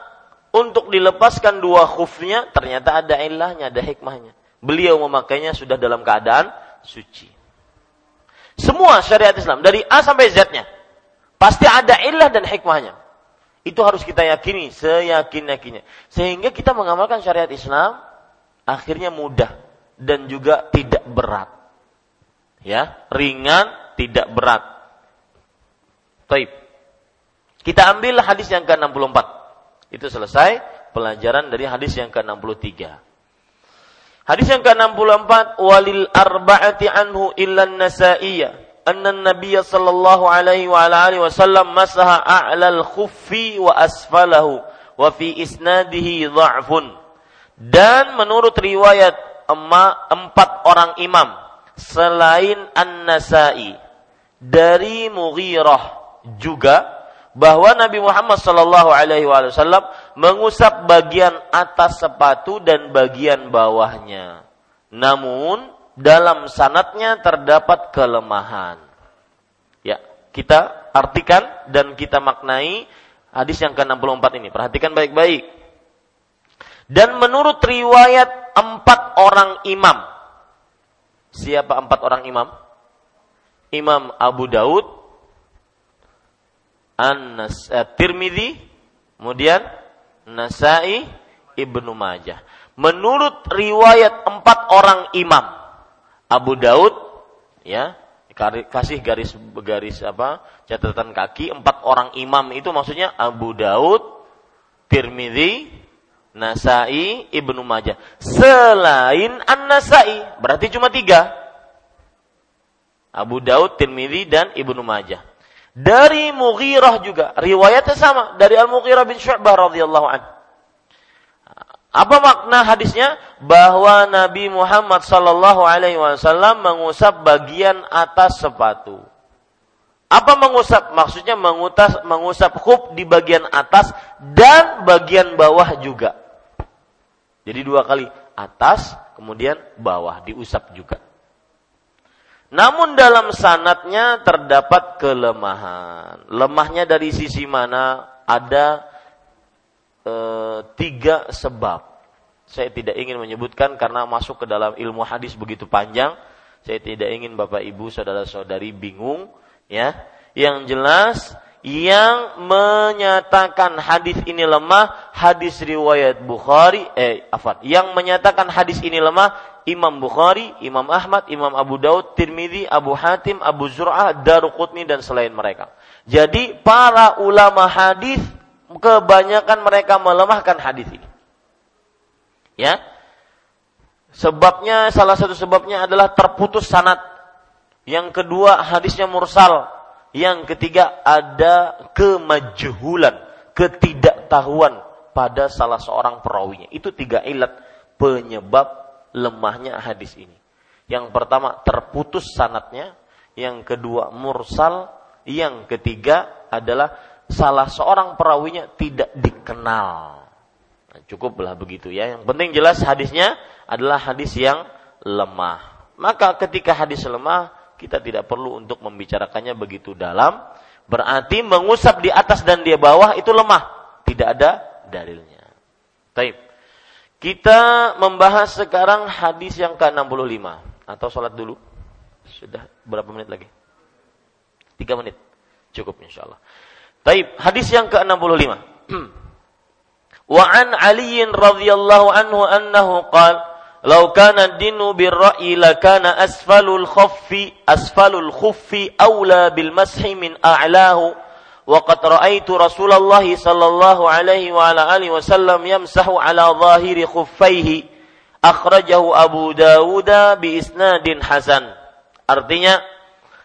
Speaker 1: untuk dilepaskan dua khufnya ternyata ada ilahnya, ada hikmahnya. Beliau memakainya sudah dalam keadaan suci. Semua syariat Islam dari A sampai Z-nya pasti ada ilah dan hikmahnya. Itu harus kita yakini seyakin-yakinnya. Sehingga kita mengamalkan syariat Islam akhirnya mudah dan juga tidak berat. Ya, ringan, tidak berat. Taib. Kita ambil hadis yang ke-64. Itu selesai pelajaran dari hadis yang ke-63. Hadis yang ke-64 walil arba'ati anhu illa an-nasaiyya anna an-nabiy sallallahu alaihi wa ala alihi wasallam masaha a'la al-khuffi wa asfalahu wa fi isnadihi dha'fun. Dan menurut riwayat empat orang imam selain An-Nasai dari Mughirah juga bahwa Nabi Muhammad Shallallahu Alaihi Wasallam mengusap bagian atas sepatu dan bagian bawahnya. Namun dalam sanatnya terdapat kelemahan. Ya, kita artikan dan kita maknai hadis yang ke-64 ini. Perhatikan baik-baik. Dan menurut riwayat empat orang imam. Siapa empat orang imam? Imam Abu Daud, An-Nas eh, Tirmidzi, kemudian Nasai, Ibnu Majah. Menurut riwayat empat orang imam, Abu Daud, ya, kasih garis garis apa catatan kaki empat orang imam itu maksudnya Abu Daud, Tirmidzi, Nasai, Ibnu Majah. Selain An-Nasai, berarti cuma tiga. Abu Daud, Tirmidzi dan Ibnu Majah. Dari Mughirah juga, riwayatnya sama dari Al-Mughirah bin Syu'bah radhiyallahu an. Apa makna hadisnya? Bahwa Nabi Muhammad sallallahu alaihi wasallam mengusap bagian atas sepatu. Apa mengusap? Maksudnya mengutas, mengusap khuf di bagian atas dan bagian bawah juga. Jadi dua kali, atas kemudian bawah diusap juga. Namun dalam sanatnya terdapat kelemahan. Lemahnya dari sisi mana? Ada e, tiga sebab. Saya tidak ingin menyebutkan karena masuk ke dalam ilmu hadis begitu panjang. Saya tidak ingin Bapak Ibu saudara-saudari bingung ya. Yang jelas yang menyatakan hadis ini lemah hadis riwayat Bukhari eh afan yang menyatakan hadis ini lemah Imam Bukhari, Imam Ahmad, Imam Abu Daud, Tirmidzi, Abu Hatim, Abu Zur'ah, Daruqutni dan selain mereka. Jadi para ulama hadis kebanyakan mereka melemahkan hadis ini. Ya. Sebabnya salah satu sebabnya adalah terputus sanad. Yang kedua hadisnya mursal. Yang ketiga ada kemajhulan, ketidaktahuan pada salah seorang perawinya. Itu tiga ilat penyebab lemahnya hadis ini. Yang pertama terputus sanatnya, yang kedua mursal, yang ketiga adalah salah seorang perawinya tidak dikenal. Nah, cukuplah begitu ya. Yang penting jelas hadisnya adalah hadis yang lemah. Maka ketika hadis lemah, kita tidak perlu untuk membicarakannya begitu dalam. Berarti mengusap di atas dan di bawah itu lemah. Tidak ada dalilnya. Taib. Kita membahas sekarang hadis yang ke-65. Atau sholat dulu. Sudah berapa menit lagi? Tiga menit. Cukup insya Allah. Taib, hadis yang ke-65. Wa an Ali radhiyallahu anhu annahu qala Lau kana dinu birra'i lakana asfalul khuffi asfalul khuffi awla bil mashi min a'lahu wa qad ra'aitu Rasulullah sallallahu alaihi wa ala alihi wasallam yamsahu ala zahiri khuffaihi akhrajahu Abu Dawud bi isnadin hasan. Artinya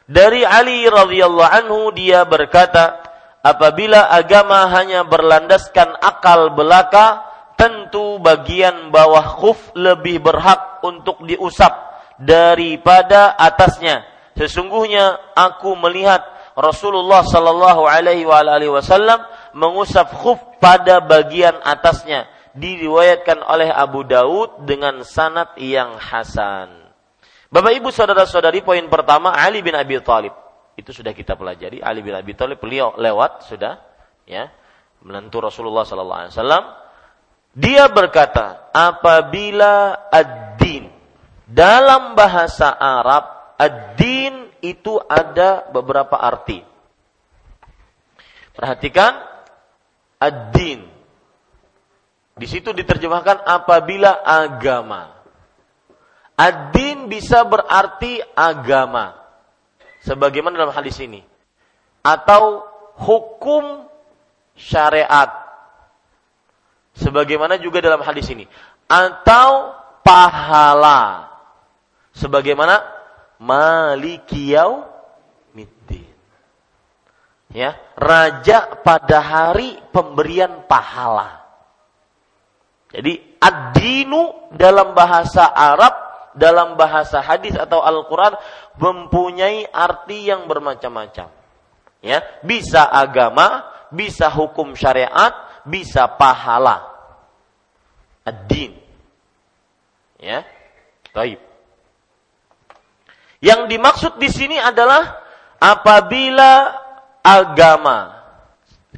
Speaker 1: dari Ali radhiyallahu anhu dia berkata, apabila agama hanya berlandaskan akal belaka, tentu bagian bawah khuf lebih berhak untuk diusap daripada atasnya. Sesungguhnya aku melihat Rasulullah Shallallahu Alaihi Wasallam mengusap khuf pada bagian atasnya. Diriwayatkan oleh Abu Daud dengan sanat yang hasan. Bapak Ibu saudara-saudari poin pertama Ali bin Abi Thalib itu sudah kita pelajari. Ali bin Abi Thalib beliau lewat sudah ya menentu Rasulullah sallallahu alaihi wasallam. Dia berkata, apabila ad-din dalam bahasa Arab ad-din itu ada beberapa arti. Perhatikan ad-din. Di situ diterjemahkan apabila agama. Ad-din bisa berarti agama sebagaimana dalam hadis ini atau hukum syariat sebagaimana juga dalam hadis ini. Atau pahala. Sebagaimana malikiyau middin ya raja pada hari pemberian pahala. Jadi ad-dinu dalam bahasa Arab dalam bahasa hadis atau Al-Quran mempunyai arti yang bermacam-macam. Ya, bisa agama, bisa hukum syariat, bisa pahala. Ad-din. Ya. Taib. Yang dimaksud di sini adalah apabila agama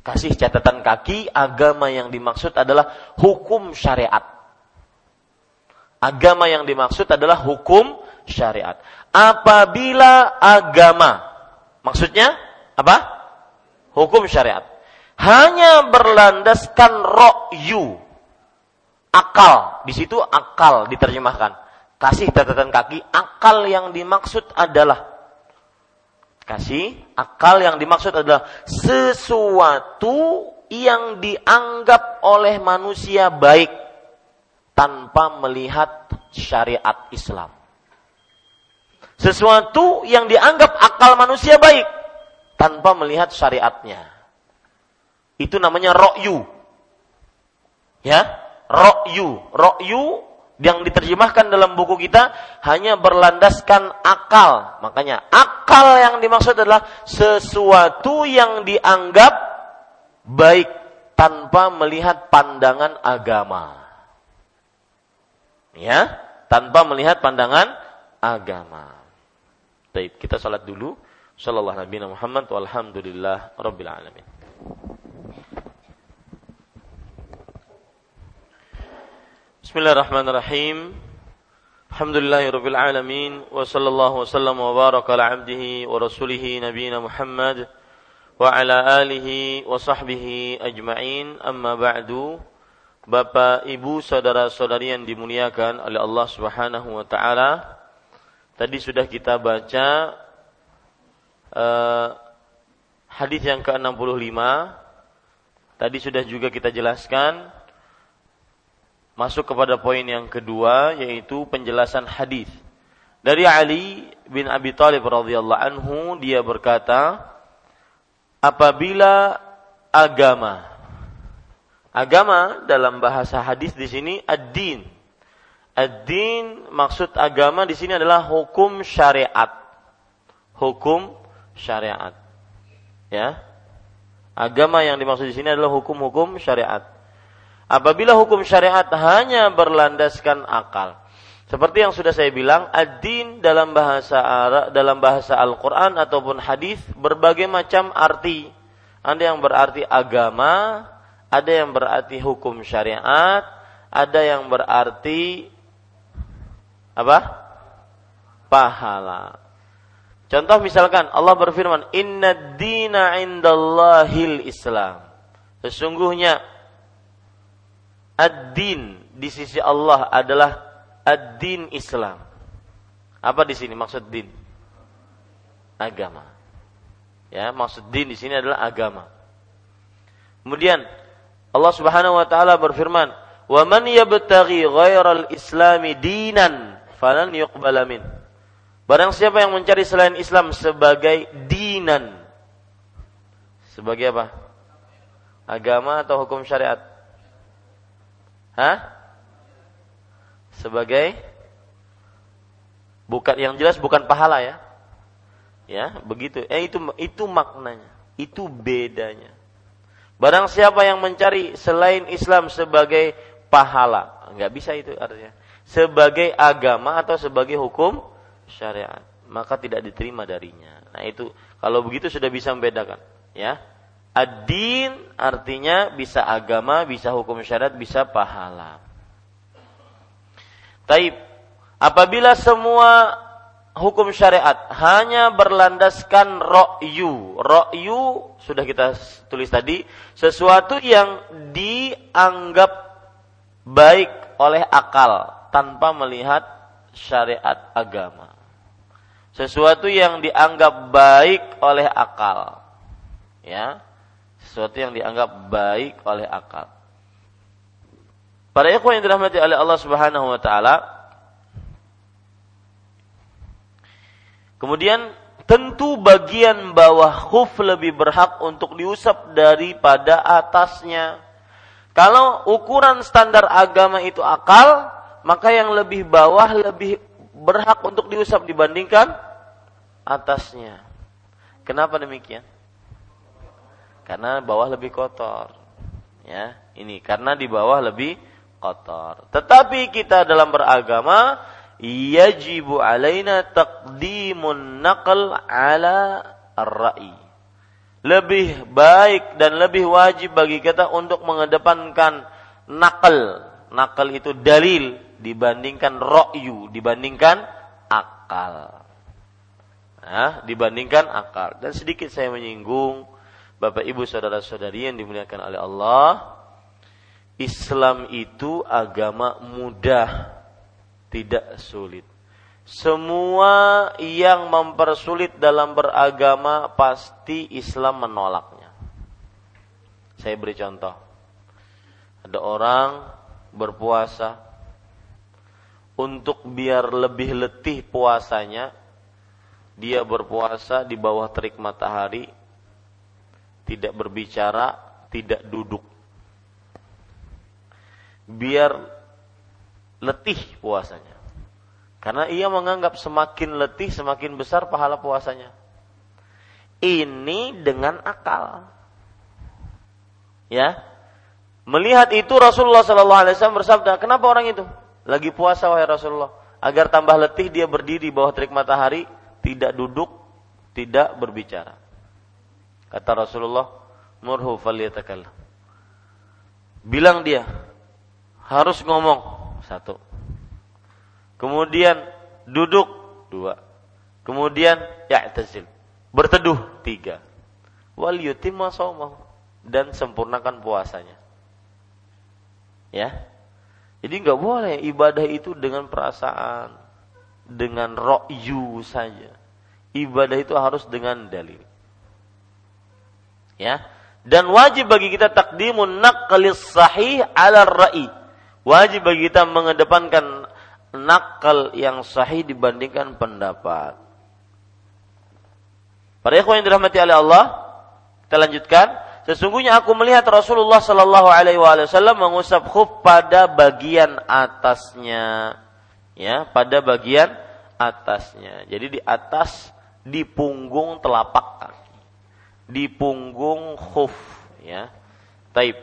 Speaker 1: kasih catatan kaki agama yang dimaksud adalah hukum syariat Agama yang dimaksud adalah hukum syariat. Apabila agama, maksudnya apa? Hukum syariat. Hanya berlandaskan ro'yu. Akal. Di situ akal diterjemahkan. Kasih catatan kaki. Akal yang dimaksud adalah. Kasih. Akal yang dimaksud adalah sesuatu yang dianggap oleh manusia baik tanpa melihat syariat Islam. Sesuatu yang dianggap akal manusia baik tanpa melihat syariatnya. Itu namanya ro'yu. Ya, Rokyu. Rokyu yang diterjemahkan dalam buku kita hanya berlandaskan akal. Makanya akal yang dimaksud adalah sesuatu yang dianggap baik tanpa melihat pandangan agama. Ya, tanpa melihat pandangan agama. Baik, kita salat dulu. Sallallahu Nabi Muhammad walhamdulillah rabbil alamin. Bismillahirrahmanirrahim. Alhamdulillahirabbil alamin wa sallallahu wasallam wa baraka ala abdihi wa rasulih nabiyina Muhammad wa ala alihi wa sahbihi ajma'in. Amma ba'du. Bapak, Ibu, saudara-saudari yang dimuliakan oleh Allah Subhanahu wa taala. Tadi sudah kita baca uh, hadis yang ke-65. Tadi sudah juga kita jelaskan masuk kepada poin yang kedua yaitu penjelasan hadis. Dari Ali bin Abi Thalib radhiyallahu anhu dia berkata, apabila agama agama dalam bahasa hadis di sini ad-din. Ad-din maksud agama di sini adalah hukum syariat. Hukum syariat. Ya. Agama yang dimaksud di sini adalah hukum-hukum syariat. Apabila hukum syariat hanya berlandaskan akal. Seperti yang sudah saya bilang, ad-din dalam bahasa Arab, dalam bahasa Al-Qur'an ataupun hadis berbagai macam arti. Ada yang berarti agama, ada yang berarti hukum syariat, ada yang berarti apa? pahala. Contoh misalkan Allah berfirman, "Inna dina indallahil Islam." Sesungguhnya ad-din di sisi Allah adalah ad-din Islam. Apa di sini maksud din? Agama. Ya, maksud din di sini adalah agama. Kemudian Allah Subhanahu wa taala berfirman, "Wa man yabtaghi ghairal islami dinan falan yuqbala min." Barang siapa yang mencari selain Islam sebagai dinan. Sebagai apa? Agama atau hukum syariat? Hah? Sebagai bukan yang jelas bukan pahala ya. Ya, begitu. Eh itu itu maknanya. Itu bedanya. Barang siapa yang mencari selain Islam sebagai pahala, nggak bisa itu artinya. Sebagai agama atau sebagai hukum syariat, maka tidak diterima darinya. Nah, itu kalau begitu sudah bisa membedakan, ya. Ad-din artinya bisa agama, bisa hukum syariat, bisa pahala. Taib. Apabila semua hukum syariat hanya berlandaskan ro'yu. Ro'yu sudah kita tulis tadi. Sesuatu yang dianggap baik oleh akal tanpa melihat syariat agama. Sesuatu yang dianggap baik oleh akal. Ya sesuatu yang dianggap baik oleh akal. Para ikhwan yang dirahmati oleh Allah Subhanahu wa taala, Kemudian tentu bagian bawah khuf lebih berhak untuk diusap daripada atasnya. Kalau ukuran standar agama itu akal, maka yang lebih bawah lebih berhak untuk diusap dibandingkan atasnya. Kenapa demikian? Karena bawah lebih kotor. Ya, ini karena di bawah lebih kotor. Tetapi kita dalam beragama yajibu alaina taqdimun naql ala ar-ra'i. Lebih baik dan lebih wajib bagi kita untuk mengedepankan nakal. Nakal itu dalil dibandingkan ra'yu, dibandingkan akal. Nah, dibandingkan akal. Dan sedikit saya menyinggung Bapak Ibu saudara-saudari yang dimuliakan oleh Allah, Islam itu agama mudah, tidak sulit. Semua yang mempersulit dalam beragama pasti Islam menolaknya. Saya beri contoh. Ada orang berpuasa untuk biar lebih letih puasanya, dia berpuasa di bawah terik matahari tidak berbicara, tidak duduk. biar letih puasanya. Karena ia menganggap semakin letih semakin besar pahala puasanya. Ini dengan akal. Ya. Melihat itu Rasulullah Shallallahu alaihi wasallam bersabda, "Kenapa orang itu lagi puasa wahai Rasulullah? Agar tambah letih dia berdiri di bawah terik matahari, tidak duduk, tidak berbicara." Kata Rasulullah, "Murhu falyatakallam." Bilang dia harus ngomong satu. Kemudian duduk dua. Kemudian ya'tazil. Berteduh tiga. Wal yutimma dan sempurnakan puasanya. Ya. Jadi nggak boleh ibadah itu dengan perasaan, dengan ro'yu saja. Ibadah itu harus dengan dalil. Ya. Dan wajib bagi kita takdimun naqlis sahih ala ra'i. Wajib bagi kita mengedepankan nakal yang sahih dibandingkan pendapat. Para ikhwan yang dirahmati oleh Allah, kita lanjutkan. Sesungguhnya aku melihat Rasulullah Shallallahu Alaihi Wasallam mengusap khuf pada bagian atasnya, ya, pada bagian atasnya. Jadi di atas di punggung telapak kaki, di punggung khuf, ya. Taib.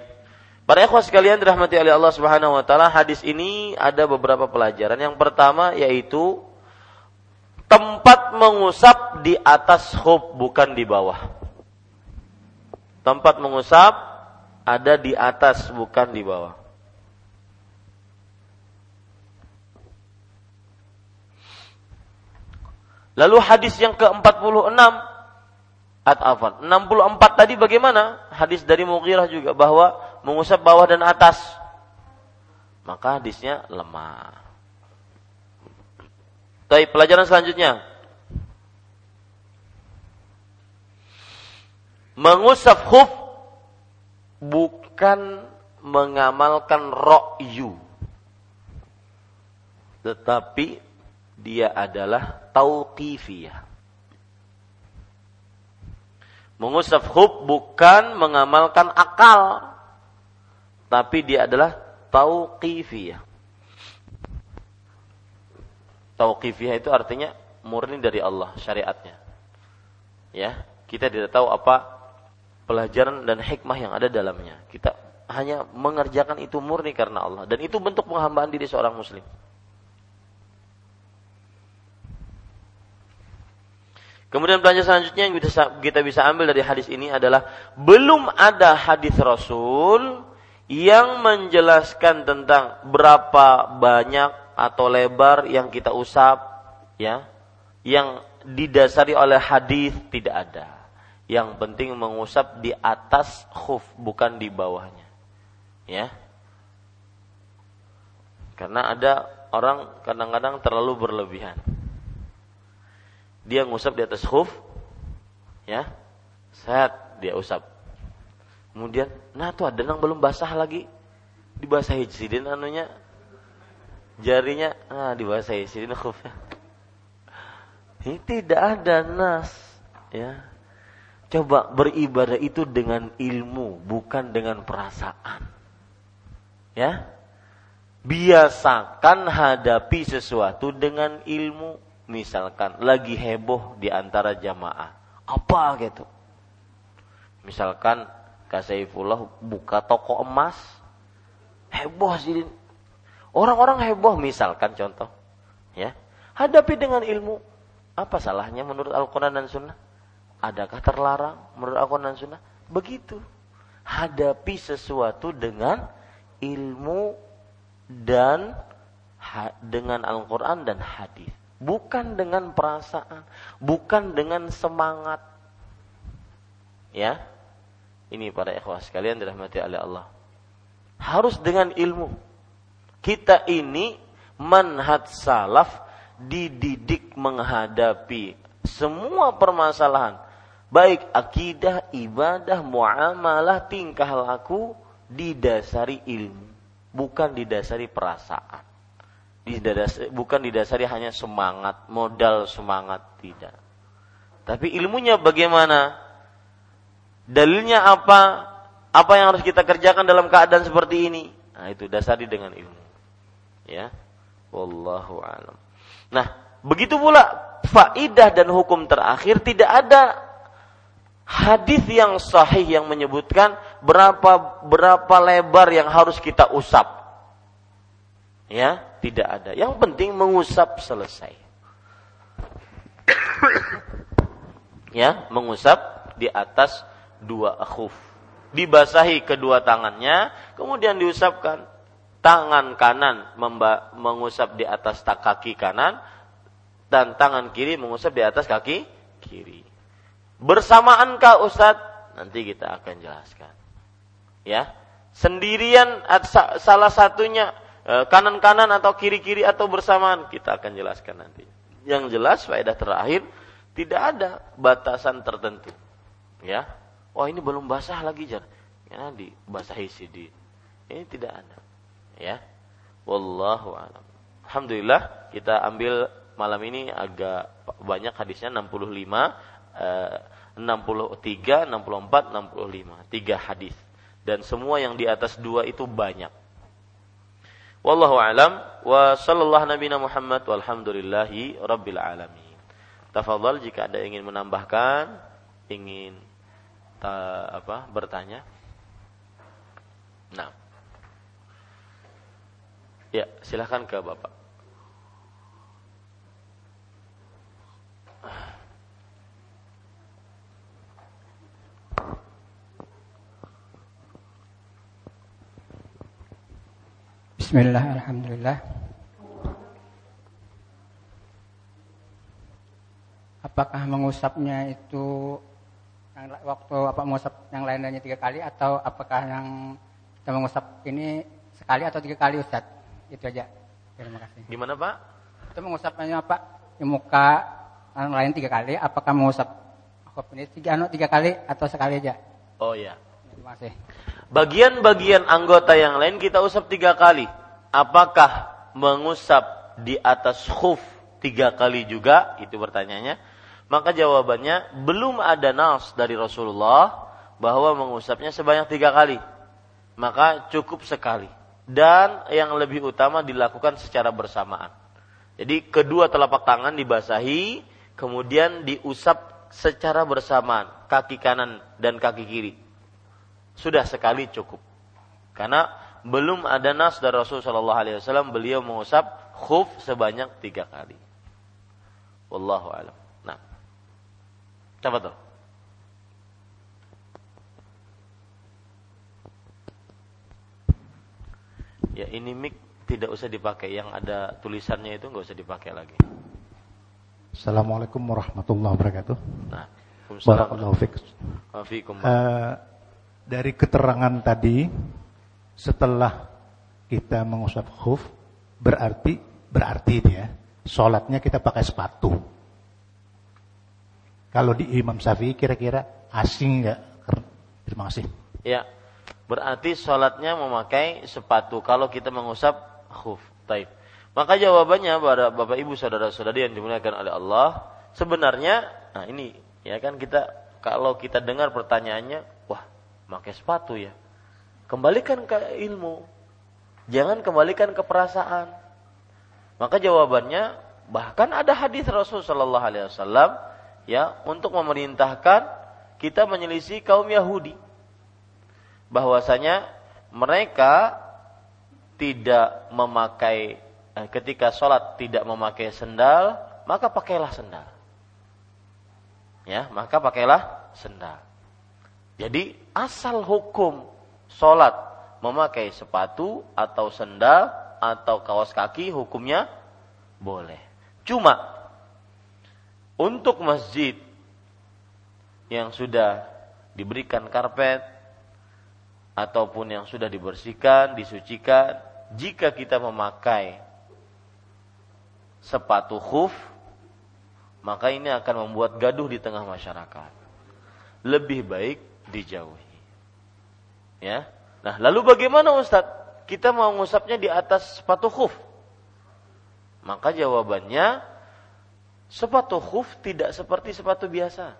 Speaker 1: Para ikhwah sekalian dirahmati oleh Allah Subhanahu wa taala, hadis ini ada beberapa pelajaran. Yang pertama yaitu tempat mengusap di atas khuf bukan di bawah. Tempat mengusap ada di atas bukan di bawah. Lalu hadis yang ke-46 At-Afan. 64 tadi bagaimana? Hadis dari Mughirah juga bahwa mengusap bawah dan atas, maka hadisnya lemah. Tapi pelajaran selanjutnya. Mengusap khuf bukan mengamalkan ro'yu. Tetapi dia adalah tauqifiyah. Mengusap khuf bukan mengamalkan akal tapi dia adalah tauqifiyah. Tauqifiyah itu artinya murni dari Allah syariatnya. Ya, kita tidak tahu apa pelajaran dan hikmah yang ada dalamnya. Kita hanya mengerjakan itu murni karena Allah dan itu bentuk penghambaan diri seorang muslim. Kemudian pelajaran selanjutnya yang kita bisa ambil dari hadis ini adalah belum ada hadis Rasul yang menjelaskan tentang berapa banyak atau lebar yang kita usap ya. Yang didasari oleh hadis tidak ada. Yang penting mengusap di atas khuf bukan di bawahnya ya. Karena ada orang kadang-kadang terlalu berlebihan dia ngusap di atas khuf ya saat dia usap Kemudian, nah tuh ada yang belum basah lagi. Dibasahi sidin anunya. Jarinya, ah dibasahi sidin khufnya. Ini tidak ada nas. Ya. Coba beribadah itu dengan ilmu, bukan dengan perasaan. Ya. Biasakan hadapi sesuatu dengan ilmu. Misalkan lagi heboh di antara jamaah. Apa gitu? Misalkan Kak Saifullah buka toko emas. Heboh sih. Orang-orang heboh misalkan contoh. Ya. Hadapi dengan ilmu. Apa salahnya menurut Al-Quran dan Sunnah? Adakah terlarang menurut Al-Quran dan Sunnah? Begitu. Hadapi sesuatu dengan ilmu dan dengan Al-Quran dan hadis. Bukan dengan perasaan. Bukan dengan semangat. Ya, ini para ikhwah sekalian dirahmati oleh Allah. Harus dengan ilmu. Kita ini manhaj salaf dididik menghadapi semua permasalahan. Baik akidah, ibadah, muamalah, tingkah laku didasari ilmu. Bukan didasari perasaan. Didasari, bukan didasari hanya semangat, modal semangat. Tidak. Tapi ilmunya bagaimana? Dalilnya apa? Apa yang harus kita kerjakan dalam keadaan seperti ini? Nah, itu dasari dengan ilmu. Ya. Wallahu alam. Nah, begitu pula faidah dan hukum terakhir tidak ada hadis yang sahih yang menyebutkan berapa berapa lebar yang harus kita usap. Ya, tidak ada. Yang penting mengusap selesai. ya, mengusap di atas dua khuf. Dibasahi kedua tangannya, kemudian diusapkan tangan kanan mengusap di atas kaki kanan dan tangan kiri mengusap di atas kaki kiri. Bersamaankah Ustadz? Nanti kita akan jelaskan. Ya, sendirian salah satunya kanan-kanan atau kiri-kiri atau bersamaan kita akan jelaskan nanti. Yang jelas faedah terakhir tidak ada batasan tertentu. Ya. Wah, ini belum basah lagi jar. Ya, dibasahi sidi. Ini tidak ada ya wallahu alam alhamdulillah kita ambil malam ini agak banyak hadisnya 65 eh, 63 64 65 tiga hadis dan semua yang di atas dua itu banyak wallahu alam. Wa sallallahu nabiyana Muhammad walhamdulillahi rabbil alamin. Tafadhal jika ada ingin menambahkan ingin ta, apa bertanya. Nah. Ya, silahkan ke Bapak.
Speaker 3: Bismillah, Alhamdulillah. Apakah mengusapnya itu yang waktu apa mengusap yang lainnya tiga kali atau apakah yang kita mengusap ini sekali atau tiga kali Ustaz? Itu aja. Terima kasih.
Speaker 1: Gimana Pak?
Speaker 3: Itu mengusapnya Pak di muka orang lain tiga kali. Apakah mengusap khuf ini tiga, anu, tiga kali atau sekali aja?
Speaker 1: Oh ya.
Speaker 3: Terima kasih.
Speaker 1: Bagian-bagian anggota yang lain kita usap tiga kali. Apakah mengusap di atas khuf tiga kali juga? Itu pertanyaannya. Maka jawabannya belum ada nas dari Rasulullah bahwa mengusapnya sebanyak tiga kali. Maka cukup sekali dan yang lebih utama dilakukan secara bersamaan. Jadi kedua telapak tangan dibasahi, kemudian diusap secara bersamaan kaki kanan dan kaki kiri. Sudah sekali cukup. Karena belum ada nas dari Rasulullah Shallallahu Alaihi Wasallam beliau mengusap khuf sebanyak tiga kali. Wallahu alam. Nah, coba tuh. Ya ini mic tidak usah dipakai, yang ada tulisannya itu nggak usah dipakai lagi.
Speaker 4: Assalamualaikum warahmatullahi wabarakatuh.
Speaker 1: Nah,
Speaker 4: Barakallahu fikum. Uh, dari keterangan tadi, setelah kita mengusap khuf, berarti berarti dia sholatnya kita pakai sepatu. Kalau di Imam Syafi'i kira-kira asing nggak? Terima kasih.
Speaker 1: Ya, berarti sholatnya memakai sepatu kalau kita mengusap khuf. Taib. Maka jawabannya pada Bapak Ibu saudara-saudari yang dimuliakan oleh Allah, sebenarnya nah ini ya kan kita kalau kita dengar pertanyaannya, wah, pakai sepatu ya. Kembalikan ke ilmu. Jangan kembalikan ke perasaan. Maka jawabannya bahkan ada hadis Rasul sallallahu alaihi wasallam ya untuk memerintahkan kita menyelisih kaum Yahudi bahwasanya mereka tidak memakai eh, ketika sholat tidak memakai sendal maka pakailah sendal ya maka pakailah sendal jadi asal hukum sholat memakai sepatu atau sendal atau kaos kaki hukumnya boleh cuma untuk masjid yang sudah diberikan karpet ataupun yang sudah dibersihkan, disucikan, jika kita memakai sepatu khuf, maka ini akan membuat gaduh di tengah masyarakat. Lebih baik dijauhi. Ya. Nah, lalu bagaimana Ustadz? Kita mau ngusapnya di atas sepatu khuf. Maka jawabannya sepatu khuf tidak seperti sepatu biasa.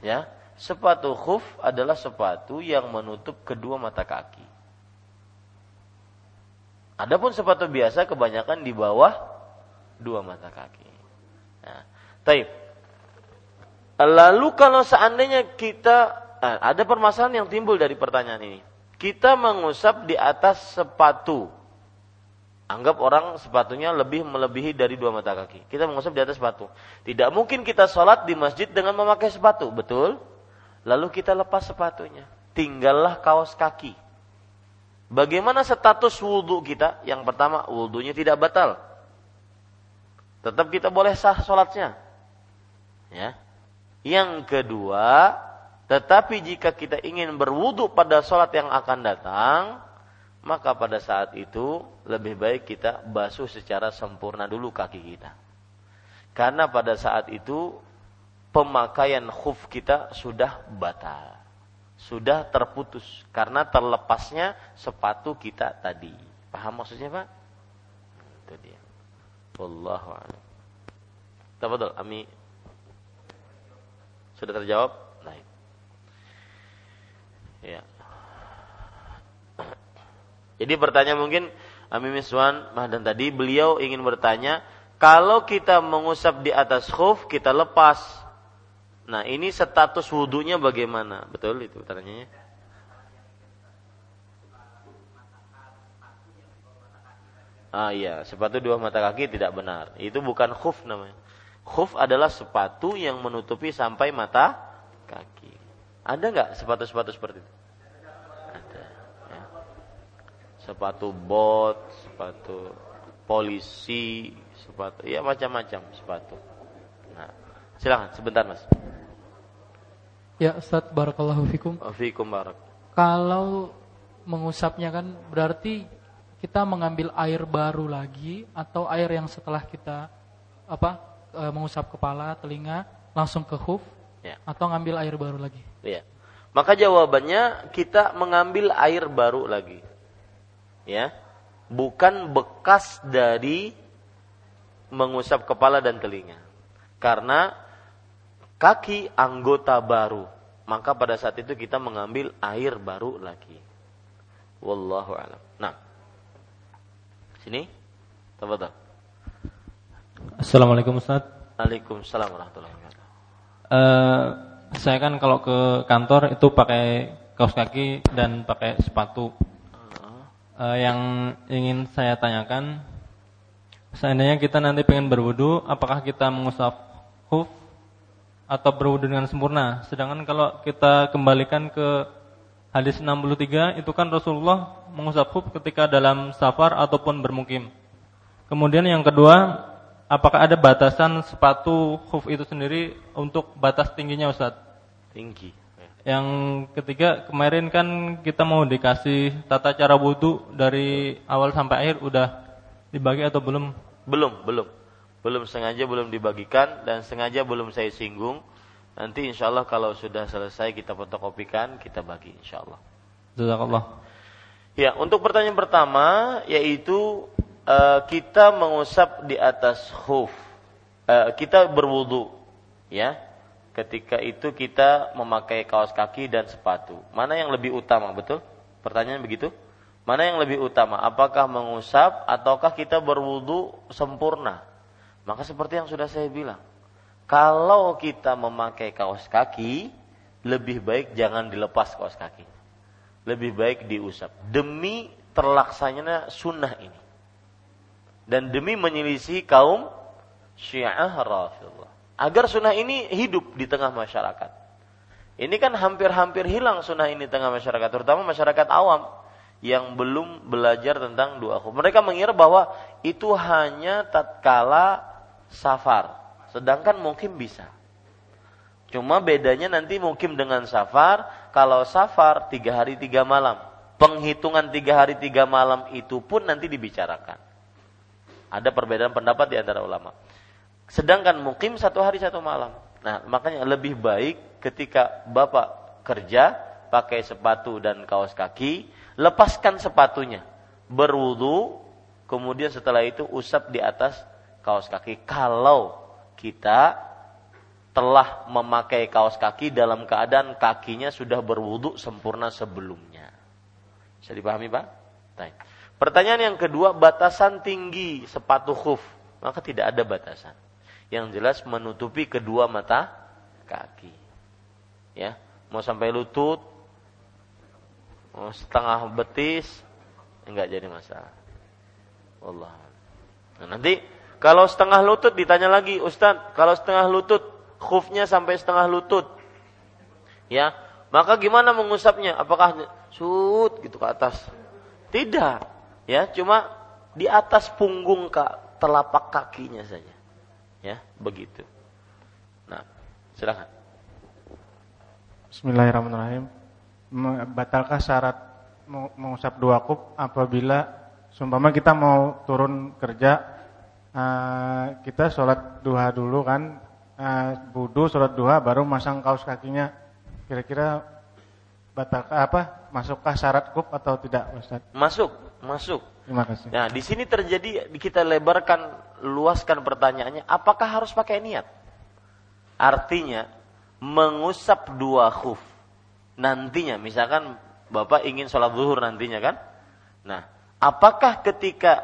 Speaker 1: Ya, Sepatu khuf adalah sepatu yang menutup kedua mata kaki. Adapun sepatu biasa kebanyakan di bawah dua mata kaki. Nah, taib. Lalu kalau seandainya kita nah, ada permasalahan yang timbul dari pertanyaan ini. Kita mengusap di atas sepatu. Anggap orang sepatunya lebih melebihi dari dua mata kaki. Kita mengusap di atas sepatu. Tidak mungkin kita sholat di masjid dengan memakai sepatu, betul? Lalu kita lepas sepatunya. Tinggallah kaos kaki. Bagaimana status wudhu kita? Yang pertama, wudhunya tidak batal. Tetap kita boleh sah sholatnya. Ya. Yang kedua, tetapi jika kita ingin berwudhu pada sholat yang akan datang, maka pada saat itu lebih baik kita basuh secara sempurna dulu kaki kita. Karena pada saat itu pemakaian khuf kita sudah batal sudah terputus karena terlepasnya sepatu kita tadi. Paham maksudnya, Pak? Itu dia. Wallahu a'lam. Tafadhol, Ami. Sudah terjawab? Ya. Jadi pertanyaan mungkin Ami Miswan Mahdan tadi beliau ingin bertanya, kalau kita mengusap di atas khuf, kita lepas Nah ini status wudhunya bagaimana? Betul itu pertanyaannya? Ah iya, sepatu dua mata kaki tidak benar. Itu bukan khuf namanya. Khuf adalah sepatu yang menutupi sampai mata kaki. Ada nggak sepatu-sepatu seperti itu? Ada. Ya. Sepatu bot, sepatu polisi, sepatu, ya macam-macam sepatu. Nah, silakan sebentar mas.
Speaker 5: Ya Ustaz Barakallahu Fikum
Speaker 1: Fikum Barak
Speaker 5: Kalau mengusapnya kan berarti kita mengambil air baru lagi Atau air yang setelah kita apa e, mengusap kepala, telinga Langsung ke huf ya. Atau ngambil air baru lagi
Speaker 1: ya. Maka jawabannya kita mengambil air baru lagi Ya Bukan bekas dari mengusap kepala dan telinga Karena kaki anggota baru. Maka pada saat itu kita mengambil air baru lagi. Wallahu a'lam. Nah. Sini. Tafadhol.
Speaker 6: Assalamualaikum Ustaz.
Speaker 1: Waalaikumsalam warahmatullahi wabarakatuh.
Speaker 6: Uh, saya kan kalau ke kantor itu pakai kaos kaki dan pakai sepatu. Uh, yang ingin saya tanyakan, seandainya kita nanti pengen berwudu, apakah kita mengusap huf atau berwudu dengan sempurna. Sedangkan kalau kita kembalikan ke hadis 63 itu kan Rasulullah mengusap khuf ketika dalam safar ataupun bermukim. Kemudian yang kedua, apakah ada batasan sepatu khuf itu sendiri untuk batas tingginya Ustaz?
Speaker 1: Tinggi.
Speaker 6: Yang ketiga, kemarin kan kita mau dikasih tata cara wudhu dari awal sampai akhir udah dibagi atau belum?
Speaker 1: Belum, belum belum sengaja belum dibagikan dan sengaja belum saya singgung. Nanti insya Allah kalau sudah selesai kita fotokopikan, kita bagi insya Allah.
Speaker 6: Jazakallah.
Speaker 1: Ya, untuk pertanyaan pertama yaitu uh, kita mengusap di atas hoof. Uh, kita berwudu, ya. Ketika itu kita memakai kaos kaki dan sepatu. Mana yang lebih utama, betul? Pertanyaan begitu? Mana yang lebih utama? Apakah mengusap ataukah kita berwudu sempurna? Maka seperti yang sudah saya bilang, kalau kita memakai kaos kaki, lebih baik jangan dilepas kaos kaki. Lebih baik diusap. Demi terlaksananya sunnah ini. Dan demi menyelisih kaum syiah rafidhah. Agar sunnah ini hidup di tengah masyarakat. Ini kan hampir-hampir hilang sunnah ini di tengah masyarakat. Terutama masyarakat awam yang belum belajar tentang dua. Mereka mengira bahwa itu hanya tatkala safar. Sedangkan mungkin bisa. Cuma bedanya nanti mungkin dengan safar. Kalau safar tiga hari tiga malam. Penghitungan tiga hari tiga malam itu pun nanti dibicarakan. Ada perbedaan pendapat di antara ulama. Sedangkan mukim satu hari satu malam. Nah makanya lebih baik ketika bapak kerja pakai sepatu dan kaos kaki, lepaskan sepatunya, berwudu, kemudian setelah itu usap di atas kaos kaki kalau kita telah memakai kaos kaki dalam keadaan kakinya sudah berwudhu sempurna sebelumnya. Bisa dipahami Pak? Baik. Pertanyaan yang kedua, batasan tinggi sepatu khuf. Maka tidak ada batasan. Yang jelas menutupi kedua mata kaki. Ya, mau sampai lutut, mau setengah betis, enggak jadi masalah. Allah. Nah, nanti kalau setengah lutut ditanya lagi, Ustaz, kalau setengah lutut, khufnya sampai setengah lutut. Ya, maka gimana mengusapnya? Apakah sud gitu ke atas? Tidak. Ya, cuma di atas punggung kak, telapak kakinya saja. Ya, begitu. Nah, silakan.
Speaker 7: Bismillahirrahmanirrahim. Batalkah syarat mengusap dua kup apabila sumpama kita mau turun kerja uh, kita sholat duha dulu kan uh, budu sholat duha baru masang kaos kakinya kira-kira batalkah apa masukkah syarat kup atau tidak Ustaz?
Speaker 1: Masuk, masuk.
Speaker 7: Terima kasih.
Speaker 1: Nah, di sini terjadi kita lebarkan luaskan pertanyaannya apakah harus pakai niat? Artinya mengusap dua khuf. Nantinya, misalkan Bapak ingin sholat zuhur nantinya kan? Nah, apakah ketika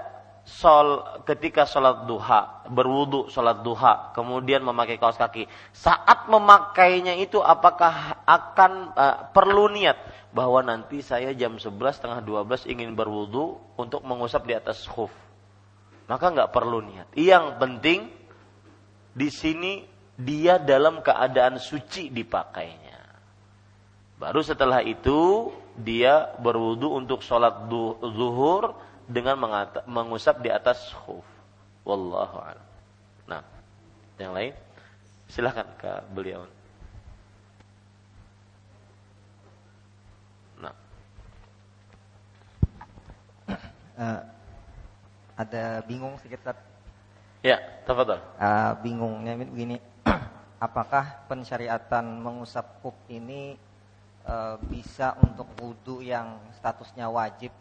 Speaker 1: sol ketika sholat duha berwudu sholat duha kemudian memakai kaos kaki. Saat memakainya itu apakah akan uh, perlu niat? Bahwa nanti saya jam 11 setengah 12 ingin berwudu untuk mengusap di atas khuf. Maka nggak perlu niat. Yang penting di sini dia dalam keadaan suci dipakainya. Baru setelah itu dia berwudu untuk sholat zuhur dengan mengusap di atas khuf. Wallahu a'lam. Nah, yang lain silahkan ke beliau. Nah.
Speaker 8: Uh, ada bingung sedikit
Speaker 1: Ya, tafadhol.
Speaker 8: Uh, bingungnya begini apakah pensyariatan mengusap pup ini e, bisa untuk wudhu yang statusnya wajib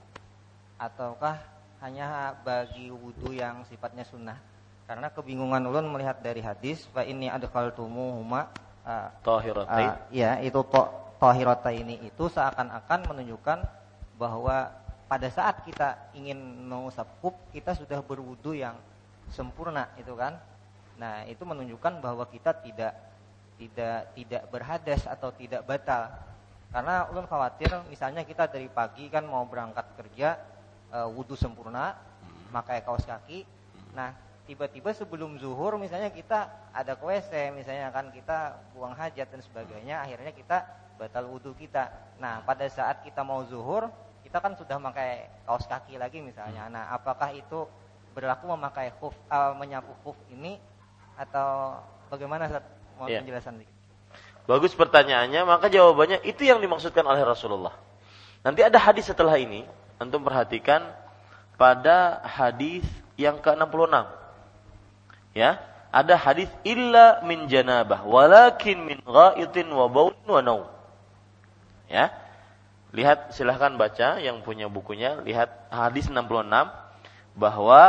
Speaker 8: ataukah hanya bagi wudhu yang sifatnya sunnah? Karena kebingungan ulun melihat dari hadis fa ini adkhaltumuhuma uh,
Speaker 1: tahiratain. Uh,
Speaker 8: ya, itu to, tahirataini itu seakan-akan menunjukkan bahwa pada saat kita ingin mengusap pup kita sudah berwudhu yang sempurna itu kan Nah, itu menunjukkan bahwa kita tidak tidak tidak berhadas atau tidak batal. Karena ulun khawatir misalnya kita dari pagi kan mau berangkat kerja e, wudhu sempurna, pakai kaos kaki. Nah, tiba-tiba sebelum zuhur misalnya kita ada ke WC, misalnya kan kita buang hajat dan sebagainya, akhirnya kita batal wudhu kita. Nah, pada saat kita mau zuhur, kita kan sudah pakai kaos kaki lagi misalnya. Nah, apakah itu berlaku memakai khuf, uh, menyapu khuf ini atau bagaimana Ustaz? Mau ya. penjelasan sedikit.
Speaker 1: Bagus pertanyaannya, maka jawabannya itu yang dimaksudkan oleh Rasulullah. Nanti ada hadis setelah ini, antum perhatikan pada hadis yang ke-66. Ya, ada hadis illa min janabah walakin min ghaitin wa baulin wa naum. Ya. Lihat silahkan baca yang punya bukunya, lihat hadis 66 bahwa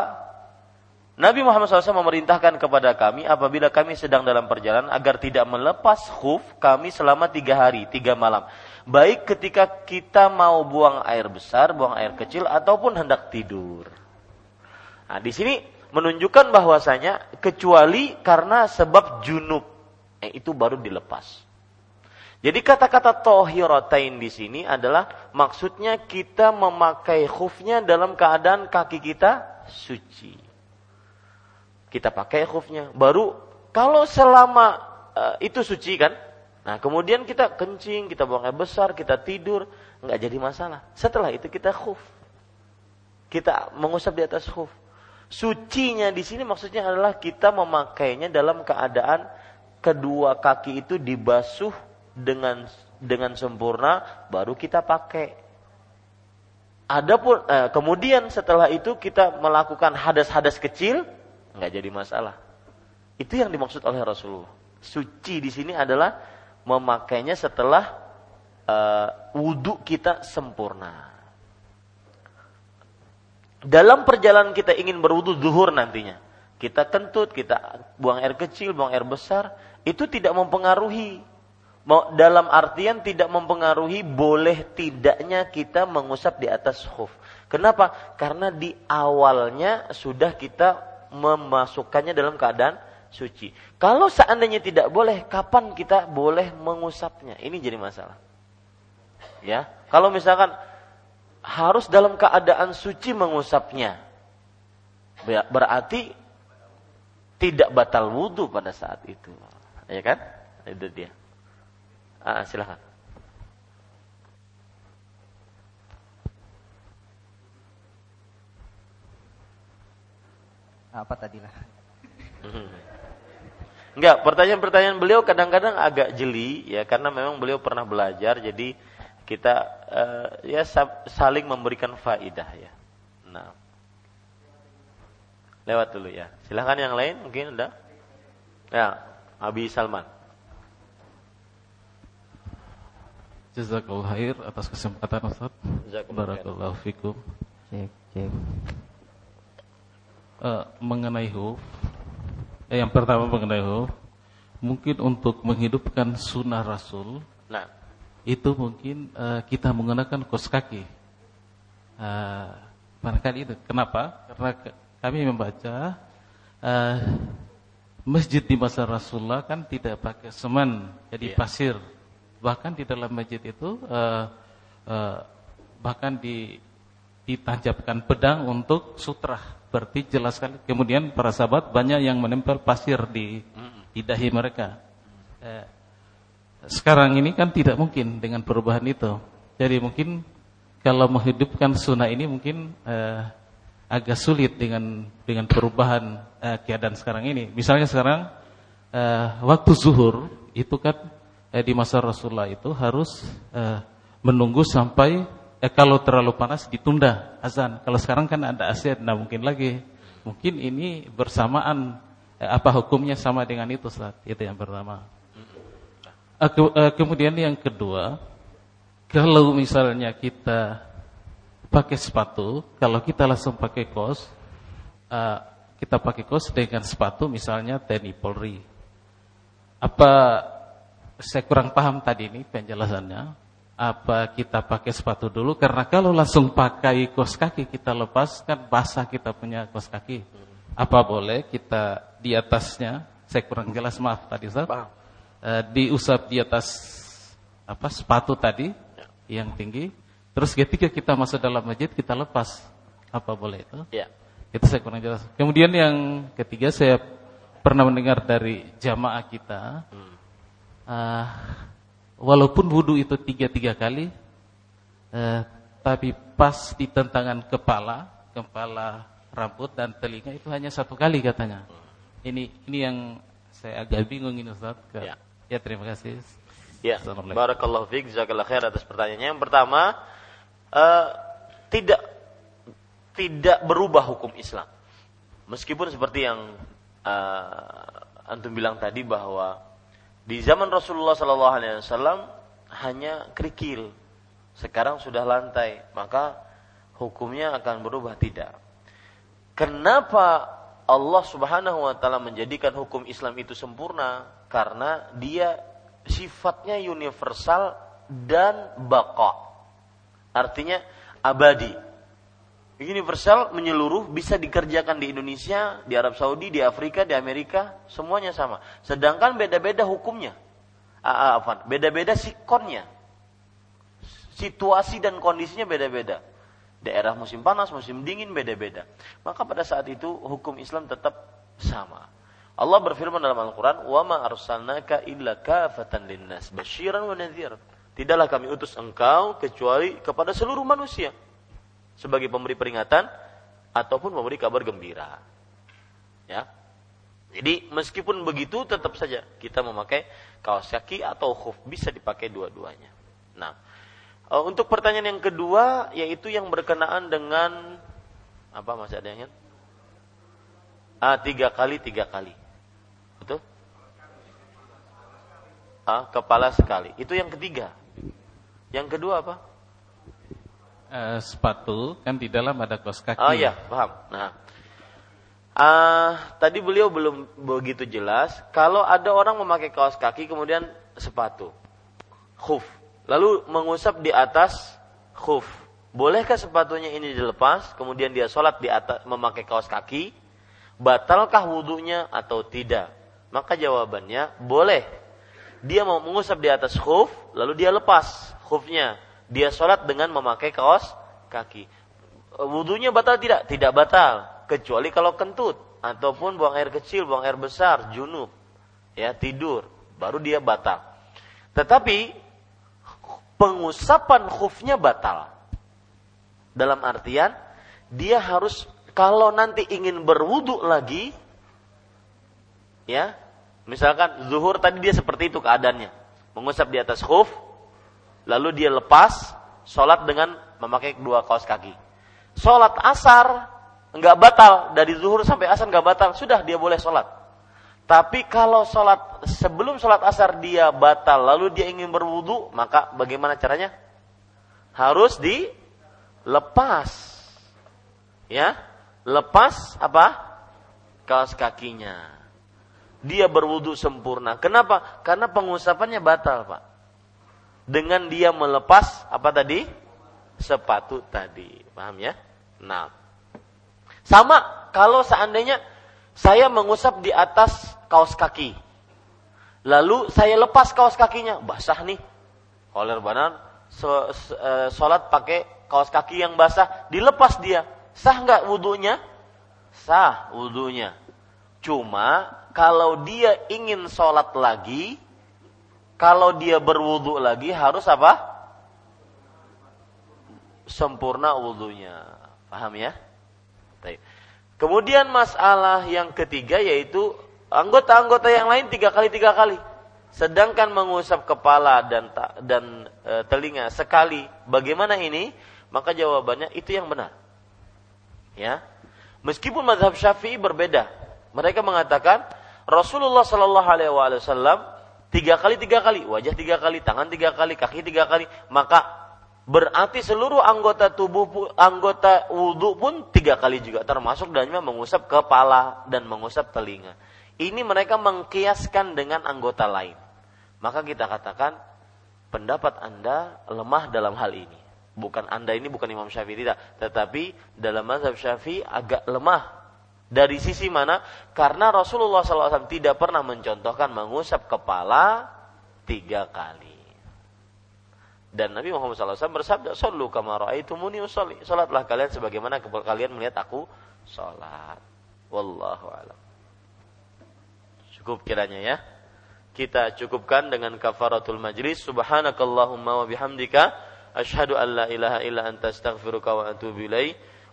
Speaker 1: Nabi Muhammad SAW memerintahkan kepada kami apabila kami sedang dalam perjalanan agar tidak melepas khuf kami selama tiga hari, tiga malam. Baik ketika kita mau buang air besar, buang air kecil, ataupun hendak tidur. Nah, di sini menunjukkan bahwasanya kecuali karena sebab junub, eh, itu baru dilepas. Jadi kata-kata tohirotain di sini adalah maksudnya kita memakai khufnya dalam keadaan kaki kita suci kita pakai khufnya. Baru kalau selama uh, itu suci kan, nah kemudian kita kencing, kita buang air besar, kita tidur, nggak jadi masalah. Setelah itu kita khuf, kita mengusap di atas khuf. Sucinya di sini maksudnya adalah kita memakainya dalam keadaan kedua kaki itu dibasuh dengan dengan sempurna, baru kita pakai. Adapun eh, kemudian setelah itu kita melakukan hadas-hadas kecil, nggak jadi masalah. Itu yang dimaksud oleh Rasulullah. Suci di sini adalah memakainya setelah uh, wudhu kita sempurna. Dalam perjalanan kita ingin berwudhu zuhur nantinya, kita kentut, kita buang air kecil, buang air besar, itu tidak mempengaruhi dalam artian tidak mempengaruhi boleh tidaknya kita mengusap di atas khuf. Kenapa? Karena di awalnya sudah kita memasukkannya dalam keadaan suci. Kalau seandainya tidak boleh, kapan kita boleh mengusapnya? Ini jadi masalah. Ya, kalau misalkan harus dalam keadaan suci mengusapnya, berarti tidak batal wudhu pada saat itu, ya kan? Itu dia. Ah, silahkan.
Speaker 8: Apa tadi lah?
Speaker 1: Enggak, pertanyaan-pertanyaan beliau kadang-kadang agak jeli ya karena memang beliau pernah belajar jadi kita uh, ya saling memberikan faidah ya. Nah. Lewat dulu ya. Silahkan yang lain mungkin ada. Ya, Abi Salman.
Speaker 9: Jazakallah khair atas kesempatan Ustaz. Barakallahu fikum.
Speaker 8: Cek, cek.
Speaker 9: Uh, mengenai huf, eh, yang pertama mengenai huf, mungkin untuk menghidupkan sunnah Rasul,
Speaker 1: nah.
Speaker 9: itu mungkin uh, kita menggunakan kos kaki. Uh, barangkali itu. Kenapa? Karena kami membaca uh, masjid di masa Rasulullah kan tidak pakai semen, jadi yeah. pasir bahkan di dalam masjid itu uh, uh, bahkan di, ditancapkan pedang untuk sutra berarti jelas sekali kemudian para sahabat banyak yang menempel pasir di di dahi mereka. Uh, sekarang ini kan tidak mungkin dengan perubahan itu. Jadi mungkin kalau menghidupkan sunnah ini mungkin uh, agak sulit dengan dengan perubahan uh, keadaan sekarang ini. Misalnya sekarang uh, waktu zuhur itu kan eh, di masa Rasulullah itu harus eh, menunggu sampai eh, kalau terlalu panas ditunda azan. Kalau sekarang kan ada AC, nah mungkin lagi. Mungkin ini bersamaan eh, apa hukumnya sama dengan itu saat Itu yang pertama. Eh, eh, kemudian yang kedua, kalau misalnya kita pakai sepatu, kalau kita langsung pakai kos, kita pakai kos dengan sepatu misalnya TNI Polri. Apa saya kurang paham tadi ini penjelasannya. Apa kita pakai sepatu dulu? Karena kalau langsung pakai kos kaki kita lepas kan basah kita punya kos kaki. Apa boleh kita di atasnya? Saya kurang jelas maaf tadi Ustaz. E, diusap di atas apa sepatu tadi yang tinggi. Terus ketika kita masuk dalam masjid kita lepas. Apa boleh itu?
Speaker 1: Ya.
Speaker 9: Itu saya kurang jelas. Kemudian yang ketiga saya pernah mendengar dari jamaah kita. Hmm uh, walaupun wudhu itu tiga-tiga kali, uh, tapi pas di tentangan kepala, kepala, rambut dan telinga itu hanya satu kali katanya. Ini ini yang saya agak bingung ini Ustaz. Ya. ya terima kasih.
Speaker 1: Ya, barakallahu fiik, jazakallahu khair atas pertanyaannya. Yang pertama, uh, tidak tidak berubah hukum Islam. Meskipun seperti yang uh, antum bilang tadi bahwa di zaman Rasulullah Sallallahu Alaihi Wasallam hanya kerikil, sekarang sudah lantai, maka hukumnya akan berubah tidak. Kenapa Allah Subhanahu Wa Taala menjadikan hukum Islam itu sempurna? Karena dia sifatnya universal dan baka. Artinya abadi universal menyeluruh bisa dikerjakan di Indonesia, di Arab Saudi, di Afrika, di Amerika, semuanya sama. Sedangkan beda-beda hukumnya. Apa? Beda-beda sikonnya. Situasi dan kondisinya beda-beda. Daerah musim panas, musim dingin beda-beda. Maka pada saat itu hukum Islam tetap sama. Allah berfirman dalam Al-Qur'an, "Wa ma arsalnaka illa kafatan linnas basyiran wa nadhir." Tidaklah kami utus engkau kecuali kepada seluruh manusia sebagai pemberi peringatan ataupun memberi kabar gembira. Ya. Jadi meskipun begitu tetap saja kita memakai kaos kaki atau khuf bisa dipakai dua-duanya. Nah, eh, untuk pertanyaan yang kedua yaitu yang berkenaan dengan apa masih ada yang Ah, tiga kali tiga kali, betul? Ah, kepala sekali. Itu yang ketiga. Yang kedua apa?
Speaker 9: Uh, sepatu kan di dalam ada kaos kaki.
Speaker 1: Oh iya, paham. Nah, uh, tadi beliau belum begitu jelas. Kalau ada orang memakai kaos kaki kemudian sepatu, khuf. Lalu mengusap di atas khuf. Bolehkah sepatunya ini dilepas, kemudian dia sholat di atas memakai kaos kaki? Batalkah wudhunya atau tidak? Maka jawabannya boleh. Dia mau mengusap di atas khuf, lalu dia lepas khufnya. Dia sholat dengan memakai kaos kaki. Wudhunya batal tidak? Tidak batal. Kecuali kalau kentut. Ataupun buang air kecil, buang air besar, junub. Ya, tidur. Baru dia batal. Tetapi pengusapan khufnya batal. Dalam artian dia harus kalau nanti ingin berwudu lagi ya, misalkan zuhur tadi dia seperti itu keadaannya. Mengusap di atas khuf lalu dia lepas sholat dengan memakai dua kaos kaki. Sholat asar nggak batal dari zuhur sampai asar nggak batal, sudah dia boleh sholat. Tapi kalau sholat sebelum sholat asar dia batal, lalu dia ingin berwudu, maka bagaimana caranya? Harus dilepas, ya, lepas apa? Kaos kakinya. Dia berwudu sempurna. Kenapa? Karena pengusapannya batal, pak. Dengan dia melepas apa tadi? Sepatu tadi, paham ya? Nah, sama kalau seandainya saya mengusap di atas kaos kaki. Lalu saya lepas kaos kakinya, basah nih. Koler banan, so, sholat pakai kaos kaki yang basah, dilepas dia. Sah nggak wudhunya? Sah wudhunya. Cuma kalau dia ingin sholat lagi, kalau dia berwudhu lagi harus apa? Sempurna wudhunya. Paham ya? Kemudian masalah yang ketiga yaitu anggota-anggota yang lain tiga kali tiga kali. Sedangkan mengusap kepala dan dan e, telinga sekali, bagaimana ini? Maka jawabannya itu yang benar. Ya, meskipun mazhab Syafi'i berbeda, mereka mengatakan Rasulullah Shallallahu Alaihi Wasallam tiga kali tiga kali, wajah tiga kali, tangan tiga kali, kaki tiga kali, maka berarti seluruh anggota tubuh anggota wudhu pun tiga kali juga termasuk dalamnya mengusap kepala dan mengusap telinga. Ini mereka mengkiaskan dengan anggota lain. Maka kita katakan pendapat Anda lemah dalam hal ini. Bukan Anda ini bukan Imam Syafi'i tidak, tetapi dalam mazhab Syafi'i agak lemah. Dari sisi mana? Karena Rasulullah SAW tidak pernah mencontohkan mengusap kepala tiga kali. Dan Nabi Muhammad SAW bersabda, Sallu kama ra'aitumuni. Salatlah kalian sebagaimana kalian melihat aku salat. Wallahu a'lam. Cukup kiranya ya. Kita cukupkan dengan kafaratul majlis. Subhanakallahumma wa bihamdika. Ashhadu an la ilaha illa anta astaghfiruka wa atubu ilaih.